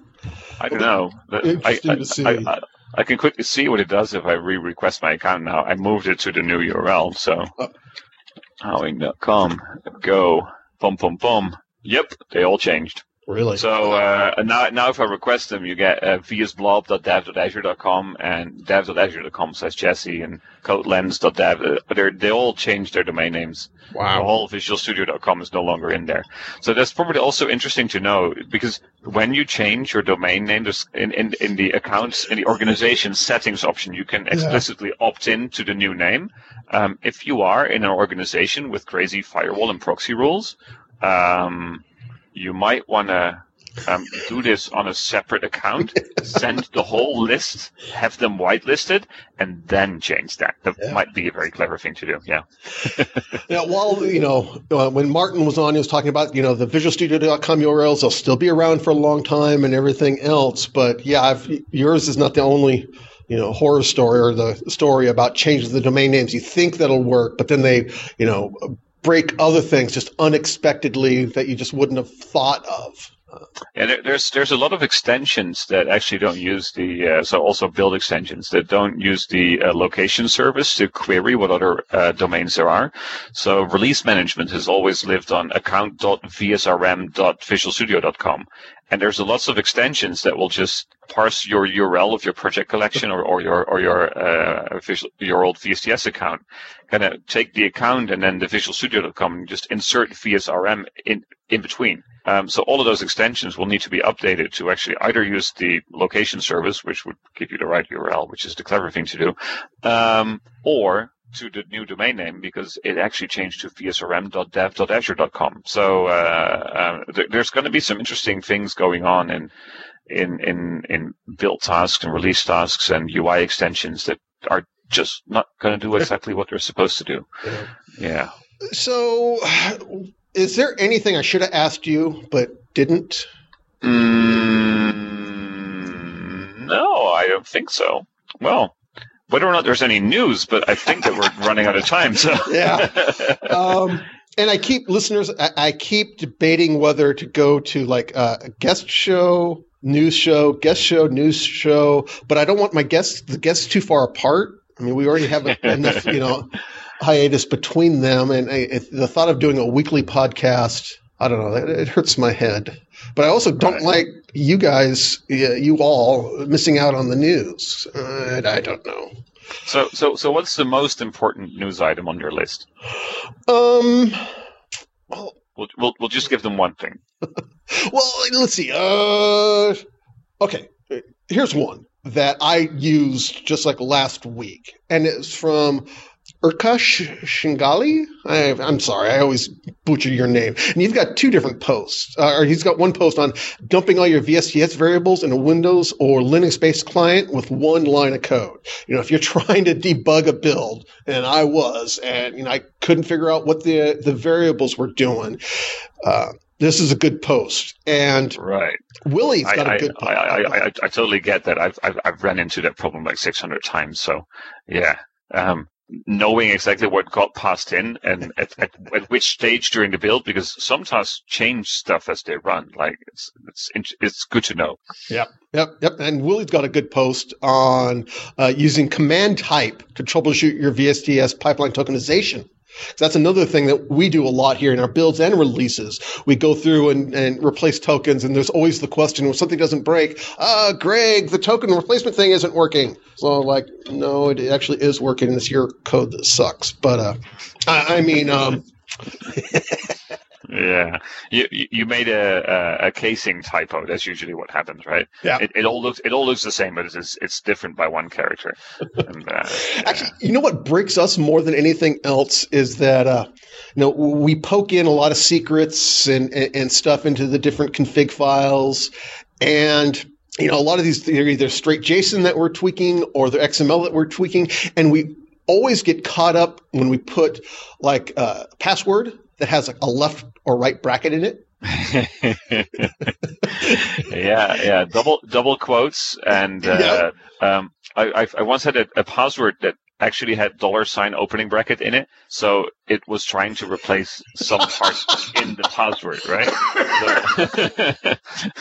I don't know. I, Interesting I, to see. I, I, I can quickly see what it does if I re-request my account now. I moved it to the new URL, so Oh. howing.com, go, boom, boom, boom. Yep, they all changed. Really? So uh, now, now if I request them, you get uh, vsblob.dev.azure.com and dev.azure.com slash Jesse and codelens.dev. Uh, They're, they all changed their domain names. The wow. whole visualstudio.com is no longer in there. So that's probably also interesting to know because when you change your domain name in, in, in the accounts, in the organization settings option, you can explicitly opt in to the new name. Um, if you are in an organization with crazy firewall and proxy rules, um, you might want to um, do this on a separate account, send the whole list, have them whitelisted, and then change that. That Yeah. might be a very clever thing to do. Yeah. Yeah, while you know, uh, when Martin was on, he was talking about you know the VisualStudio.com URLs. They'll still be around for a long time and everything else. But yeah, I've, yours is not the only you know horror story or the story about changing the domain names. You think that'll work, but then they you know break other things just unexpectedly that you just wouldn't have thought of. Yeah, there, there's there's a lot of extensions that actually don't use the uh, so also build extensions that don't use the uh, location service to query what other uh, domains there are. So release management has always lived on account.vsrm.visualstudio.com, and there's lots of extensions that will just parse your URL of your project collection or, or your or your uh, visual, your old VSTS account, kind of take the account and then the visualstudio.com and just insert VSRM in in between. Um, so all of those extensions will need to be updated to actually either use the location service, which would give you the right URL, which is the clever thing to do, um, or to the new domain name because it actually changed to vsrm.dev.azure.com. So uh, uh, th- there's going to be some interesting things going on in in in in build tasks and release tasks and UI extensions that are just not going to do exactly what they're supposed to do. Yeah. So, is there anything I should have asked you but didn't? Mm, no, I don't think so. Well, whether or not there's any news, but I think that we're running out of time. So Yeah. um, and I keep listeners. I, I keep debating whether to go to like uh, a guest show, news show, guest show, news show. But I don't want my guests the guests too far apart. I mean, we already have a, enough, you know, hiatus between them, and I, the thought of doing a weekly podcast. I don't know. It, it hurts my head. But I also don't Right. like you guys, you all, missing out on the news. Uh, I don't know. so so so what's the most important news item on your list? Um. Well, We'll we'll, we'll just give them one thing. Well, let's see. Uh, okay, here's one that I used just like last week, and it's from Urkash Shingali. I, I'm sorry, I always butcher your name. And you've got two different posts, uh, or he's got one post on dumping all your VSTS variables in a Windows or Linux-based client with one line of code. You know, if you're trying to debug a build, and I was, and you know, I couldn't figure out what the the variables were doing. Uh, this is a good post, and Right. Willie's I got a I, good I, post. I, I, I totally get that. I've, I've I've run into that problem like 600 times. So yeah. Um, knowing exactly what got passed in and at, at, at which stage during the build, because some tasks change stuff as they run. Like it's it's it's good to know. Yep, yep. Yep. And Willie's got a good post on uh, using command type to troubleshoot your VSTS pipeline tokenization. That's another thing that we do a lot here in our builds and releases. We go through and, and replace tokens, and there's always the question when something doesn't break, uh, Greg, the token replacement thing isn't working. So, like, no, it actually is working. It's your code that sucks. But, uh, I, I mean, um, Yeah, you you made a, a, a casing typo. That's usually what happens, right? Yeah. It, it all looks it all looks the same, but it's it's different by one character. And, uh, Actually, you know what breaks us more than anything else is that uh, you know we poke in a lot of secrets and, and, and stuff into the different config files, and you know a lot of these they're either straight JSON that we're tweaking or they're XML that we're tweaking, and we always get caught up when we put like a password that has a left or right bracket in it. yeah, yeah, double double quotes, and uh, um, I, I I once had a, a password that actually had dollar sign opening bracket in it, so it was trying to replace some part in the password, right?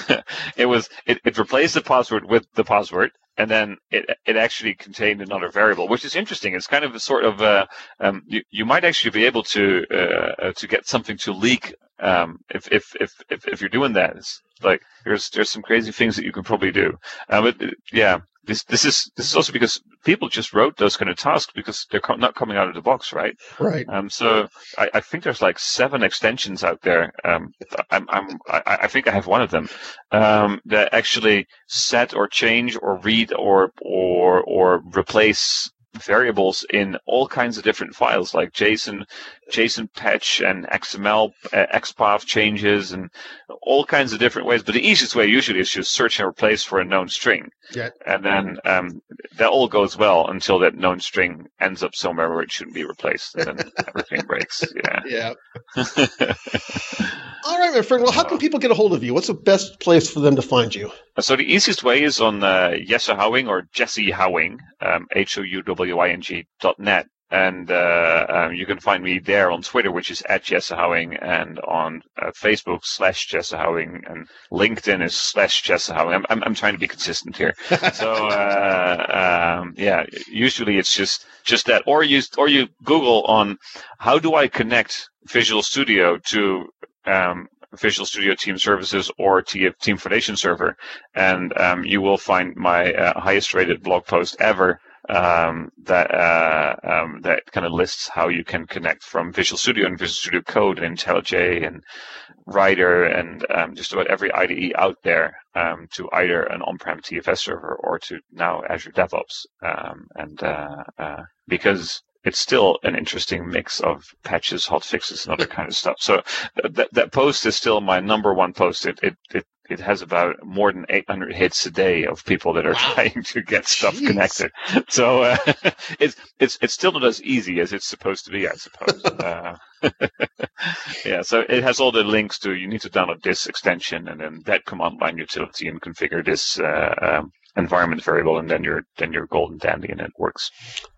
So it was it, it replaced the password with the password, and then it it actually contained another variable, which is interesting. It's kind of a sort of uh, um, you you might actually be able to uh, to get something to leak um, if, if if if if you're doing that. It's like there's there's some crazy things that you can probably do. Um, but yeah, this this is this is also because people just wrote those kind of tasks because they're co- not coming out of the box, right? Right. Um, so I, I think there's like seven extensions out there. Um, I'm, I'm I, I think I have one of them um, that actually set or change or read or or or replace variables in all kinds of different files like JSON, JSON patch and XML uh, XPath changes and all kinds of different ways. But the easiest way usually is just search and replace for a known string. Yeah. And then um, that all goes well until that known string ends up somewhere where it shouldn't be replaced, and then everything breaks. Yeah. Yeah. All right, my friend. Well, how can people get a hold of you? What's the best place for them to find you? So the easiest way is on uh, Jesse Houwing or Jesse Howing, um, H-O-U-W-I-N-G dot net. And uh, um, you can find me there on Twitter, which is at Jesse Houwing, and on uh, Facebook slash Jesse Houwing, and LinkedIn is slash Jesse Houwing. I'm, I'm, I'm trying to be consistent here. so uh, um, yeah, usually it's just just that, or you or you Google on how do I connect Visual Studio to um, Visual Studio Team Services or Team Foundation Server, and um, you will find my uh, highest rated blog post ever um, that uh, um, that kind of lists how you can connect from Visual Studio and Visual Studio Code and IntelliJ and Rider and um, just about every IDE out there um, to either an on-prem TFS server or to now Azure DevOps, um, and uh, uh, because it's still an interesting mix of patches, hot fixes, and other kind of stuff. So that that post is still my number one post. It it it, it has about more than 800 hits a day of people that are Wow. trying to get stuff Jeez. connected. So uh, it's it's it's still not as easy as it's supposed to be, I suppose. uh, yeah, so it has all the links to you need to download this extension and then that command line utility and configure this uh, um, environment variable, and then you're then you're golden dandy and it works.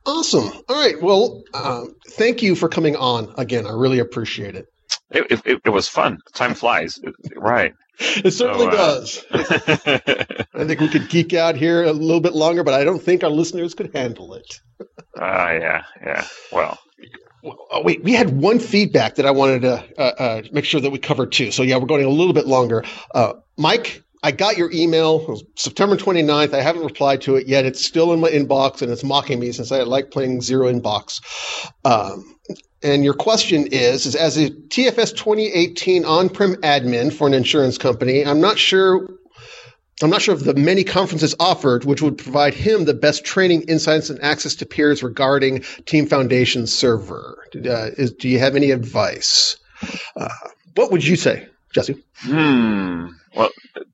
Awesome. All right. Well, um, thank you for coming on again. I really appreciate it. It, it, it was fun. Time flies. Right. It certainly uh, does. I think we could geek out here a little bit longer, but I don't think our listeners could handle it. Ah, yeah, yeah. Well, Oh, wait, we had one feedback that I wanted to uh, uh, make sure that we covered too. So, yeah, we're going a little bit longer. Uh, Mike, I got your email it was September 29th. I haven't replied to it yet. It's still in my inbox and it's mocking me since I like playing zero inbox. Um, and your question is, is as a TFS 2018 on-prem admin for an insurance company, I'm not sure I'm not sure of the many conferences offered, which would provide him the best training, insights, and access to peers regarding Team Foundation server. Uh, is, do you have any advice? Uh, what would you say, Jesse? hmm.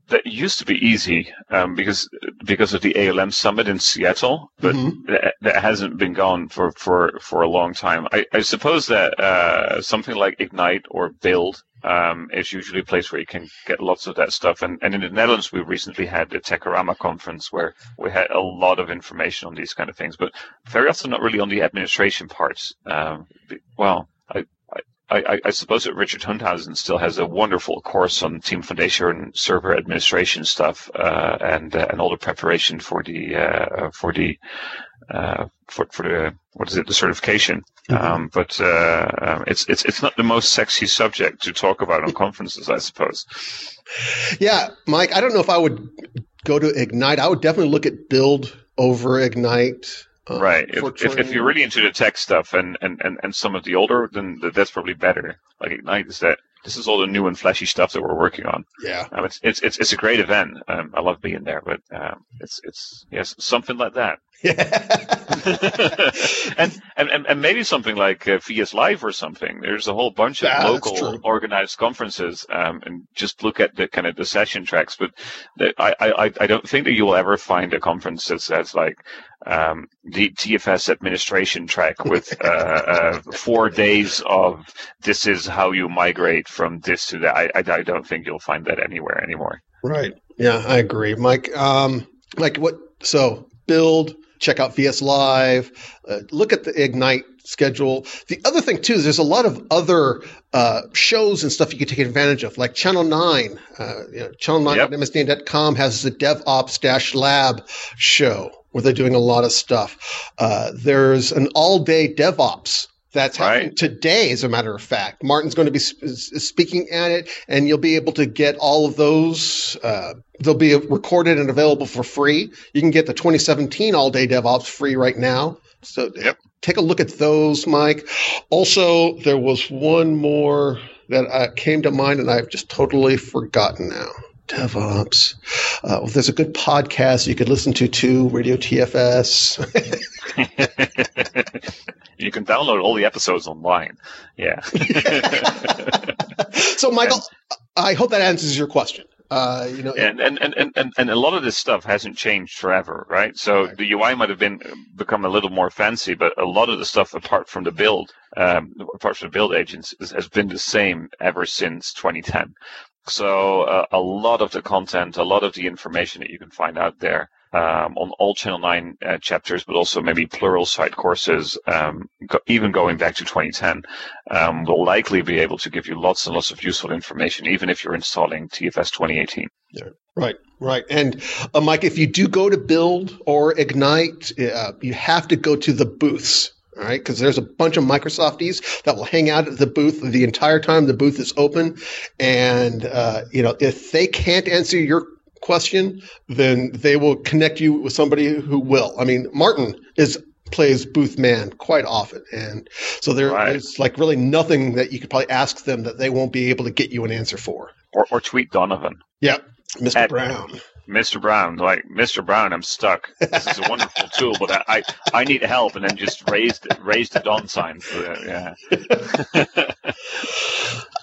That used to be easy um, because because of the ALM summit in Seattle, but Mhm. that, that hasn't been gone for, for, for a long time. I, I suppose that uh, something like Ignite or Build um, is usually a place where you can get lots of that stuff. And, and in the Netherlands, we recently had the Techorama conference where we had a lot of information on these kind of things, but very often not really on the administration parts. Um, well, I, I, suppose that Richard Hundhausen still has a wonderful course on Team Foundation and server administration stuff, uh, and uh, and all the preparation for the uh, for the uh, for for the what is it the certification. Mhm. Um, but uh, um, it's it's it's not the most sexy subject to talk about on conferences, I suppose. Yeah, Mike, I don't know if I would go to Ignite. I would definitely look at Build over Ignite. Uh, right. If, if, if you're really into the tech stuff and, and, and, and some of the older, then that's probably better. Like Ignite is that this is all the new and flashy stuff that we're working on. Yeah, um, it's, it's it's it's a great event. Um, I love being there, but um, it's it's yes something like that. And, and and maybe something like uh, VS Live or something. There's a whole bunch of Yeah, local organized conferences, um, and just look at the kind of the session tracks. But the, I, I I don't think that you'll ever find a conference that says like um, the TFS administration track with uh, uh, four days of this is how you migrate from this to that. I, I, I don't think you'll find that anywhere anymore. right. Yeah, I agree, Mike. Um, Mike, what? So build. Check out VS Live. Uh, look at the Ignite schedule. The other thing too is there's a lot of other uh, shows and stuff you can take advantage of, like Channel Nine. Uh, you know, Channel Nine Yep. at MSDN.com has the DevOps Dash Lab show where they're doing a lot of stuff. Uh, there's an all-day DevOps. That's happening Right. today, as a matter of fact. Martin's going to be sp- speaking at it, and you'll be able to get all of those. Uh, they'll be recorded and available for free. You can get the 2017 All Day DevOps free right now. So Yep. take a look at those, Mike. Also, there was one more that uh, came to mind, and I've just totally forgotten now. DevOps. Uh, well, there's a good podcast you could listen to too, Radio TFS. you can download all the episodes online. Yeah. so, Michael, I hope that answers your question. Uh, you know, and, and, and, and, and a lot of this stuff hasn't changed forever, right? So Right. the UI might have been become a little more fancy, but a lot of the stuff apart from the build, um, apart from the build agents, has been the same ever since 2010. So uh, a lot of the content, a lot of the information that you can find out there um, on all Channel 9 uh, chapters, but also maybe Pluralsight courses, um, go, even going back to 2010, um, will likely be able to give you lots and lots of useful information, even if you're installing TFS 2018. Right, right. And uh, Mike, if you do go to build or ignite, uh, you have to go to the booths. All right, because there's a bunch of Microsofties that will hang out at the booth the entire time the booth is open, and uh, you know if they can't answer your question, then they will connect you with somebody who will. I mean, Martin is plays booth man quite often, and so there, Right. there's like really nothing that you could probably ask them that they won't be able to get you an answer for. Or, or tweet Donovan. Yep, Mr. At- Brown. Mr. Brown, like Mr. Brown, I'm stuck. This is a wonderful tool, but I, I, I need help, and then just raised raised raise the Don sign. Yeah.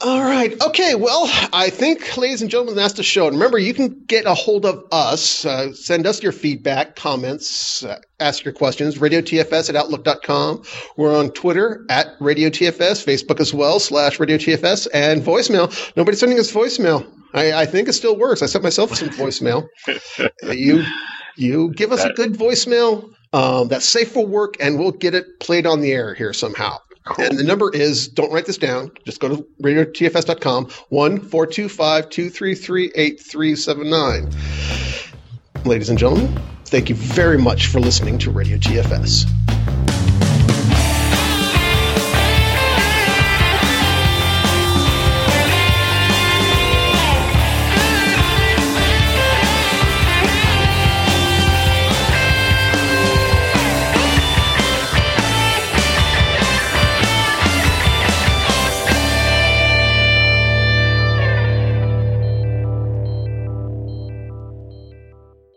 All right. Okay. Well, I think, ladies and gentlemen, that's the show. And remember, you can get a hold of us. Uh, send us your feedback, comments, uh, ask your questions. Radio RadioTFS at Outlook.com. We're on Twitter at Radio RadioTFS, Facebook as well, slash Radio RadioTFS, and voicemail. Nobody's sending us voicemail. I, I think it still works. I sent myself some voicemail. You, you give us a good voicemail um, that's safe for work, and we'll get it played on the air here somehow. Cool. And the number is, don't write this down, just go to radiotfs.com, 1 425 233 8379. Ladies and gentlemen, thank you very much for listening to Radio TFS.